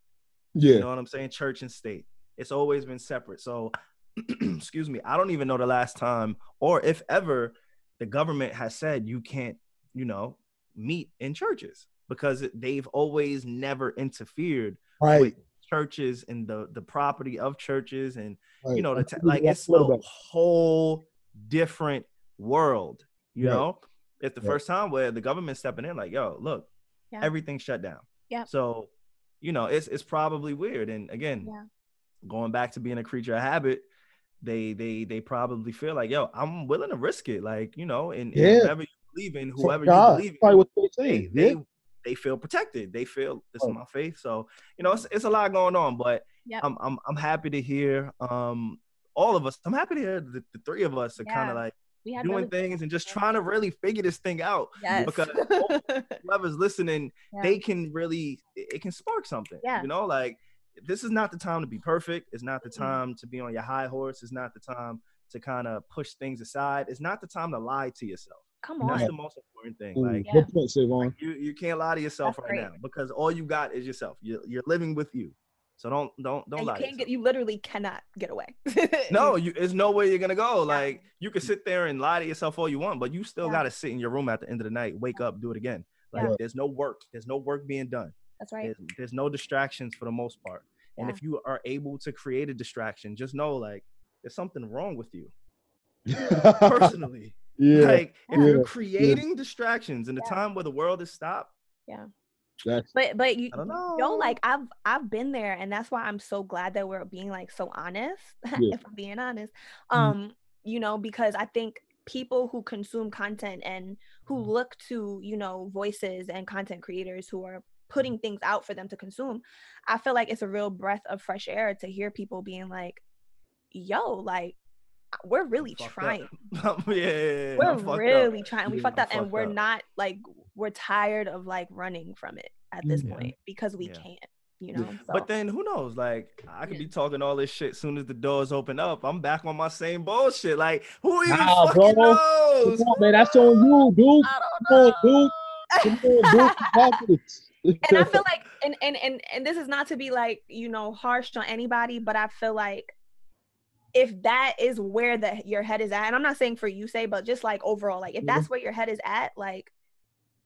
Yeah. you know what i'm saying? Church and state. It's always been separate. So *clears throat* excuse me i don't even know the last time or if ever the government has said you can't you know meet in churches because they've always never interfered Right. with churches and the the property of churches and right. you know the t- like it's a whole different world you Right. know it's the Right. first time where the government's stepping in like yo look Yeah. everything's shut down yeah so you know it's it's probably weird and again Yeah. going back to being a creature of habit they they they probably feel like yo i'm willing to risk it like you know and, and Yeah. whatever you believe in whoever God. you believe in Probably what they they, say. they, yeah. They feel protected. They feel this is my faith. So, you know, it's, it's a lot going on, but Yep. I'm, I'm, I'm happy to hear, um, all of us, I'm happy to hear the, the three of us are kind of like we doing really things and just trying to really figure this thing out yes because *laughs* whoever's listening, Yeah. they can really, it, it can spark something, Yeah. you know, like this is not the time to be perfect. It's not the Mhm. time to be on your high horse. It's not the time to kind of push things aside. It's not the time to lie to yourself. Come on that's the most important thing. Ooh, Like, Yeah. Point, Savon. like, you you can't lie to yourself That's right great. now because all you got is yourself. You're you're living with you. So don't don't don't and you lie. to can't get you literally cannot get away *laughs* no, you there's no way you're gonna go. Yeah. Like you can sit there and lie to yourself all you want, but you still Yeah. gotta sit in your room at the end of the night, wake up, do it again. Like Yeah. there's no work. There's no work being done. that's right There's, there's no distractions for the most part. And Yeah. if you are able to create a distraction, just know like there's something wrong with you *laughs* personally. Yeah. Like if Yeah. you're creating distractions in a Yeah. time where the world is stopped, That's but but you I don't yo know. like i've i've been there and that's why i'm so glad that we're being like so honest *laughs* Yeah. if i'm being honest Mhm. um you know because i think people who consume content and who look to you know voices and content creators who are putting things out for them to consume i feel like it's a real breath of fresh air to hear people being like yo like we're really fucked trying *laughs* yeah, yeah, yeah, we're I'm up. really trying we Yeah, fucked I'm up and fucked we're up. not like we're tired of like running from it at this Yeah. point because we Yeah. can't you know so But then who knows? Like I could Yeah. be talking all this shit soon as the doors open up. I'm back on my same bullshit. Like who even Nah, fucking bro. knows? Come on, man. That's on you, dude. Come on, don't. Come on, dude. You *laughs* got this. and I feel like and, and and and this is not to be like, you know, harsh on anybody, but I feel like if that is where the your head is at, and I'm not saying for you say, but just like overall, like if mm-hmm. that's where your head is at, like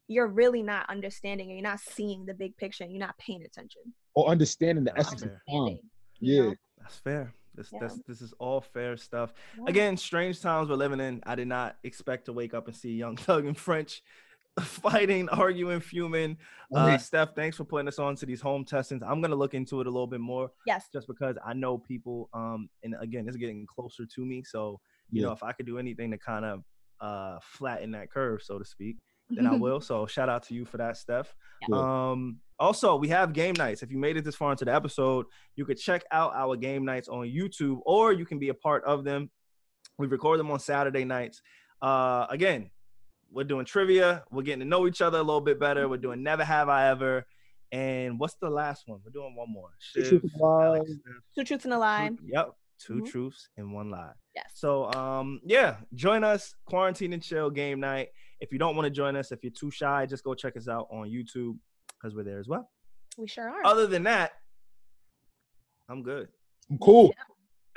you're really not understanding and you're not seeing the big picture and you're not paying attention. or understanding the That's essence of time. Yeah. know? That's fair. This Yeah. that's this is all fair stuff. Yeah. Again, strange times we're living in. I did not expect to wake up and see Young *laughs* Thug in French *laughs* fighting, arguing, fuming. Uh. Steph, thanks for putting us on to these home testings. I'm gonna look into it a little bit more. Yes. just because I know people. Um, and again, it's getting closer to me. So you Yeah. know, if I could do anything to kind of uh flatten that curve, so to speak, then I *laughs* will. So shout out to you for that, Steph. Yeah. Um, also, we have game nights. If you made it this far into the episode, you could check out our game nights on YouTube, or you can be a part of them. We record them on Saturday nights. Uh, again, we're doing trivia. We're getting to know each other a little bit better. We're doing Never Have I Ever. And what's the last one? We're doing one more. Two Shiv, Truths and a Lie. Alex, Two truths and a lie. Two- Yep. 2 Mhm. truths and one lie. Yes. So um yeah, join us quarantine and chill game night. If you don't want to join us, if you're too shy, just go check us out on YouTube because we're there as well. We sure are. Other than that, I'm good. I'm cool. *laughs*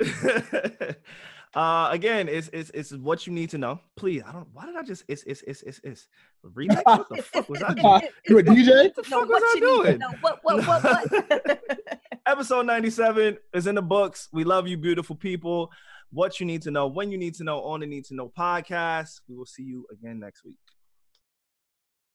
uh again, it's it's it's what you need to know. Please, I don't why did I just it's it's it's it's it's remix? What the fuck was I *laughs* doing? *laughs* You a DJ? What the No, fuck what was I doing? What, what, what, what? *laughs* Episode 97 is in the books. We love you, beautiful people. What you need to know, when you need to know, on the Need to Know podcast. We will see you again next week.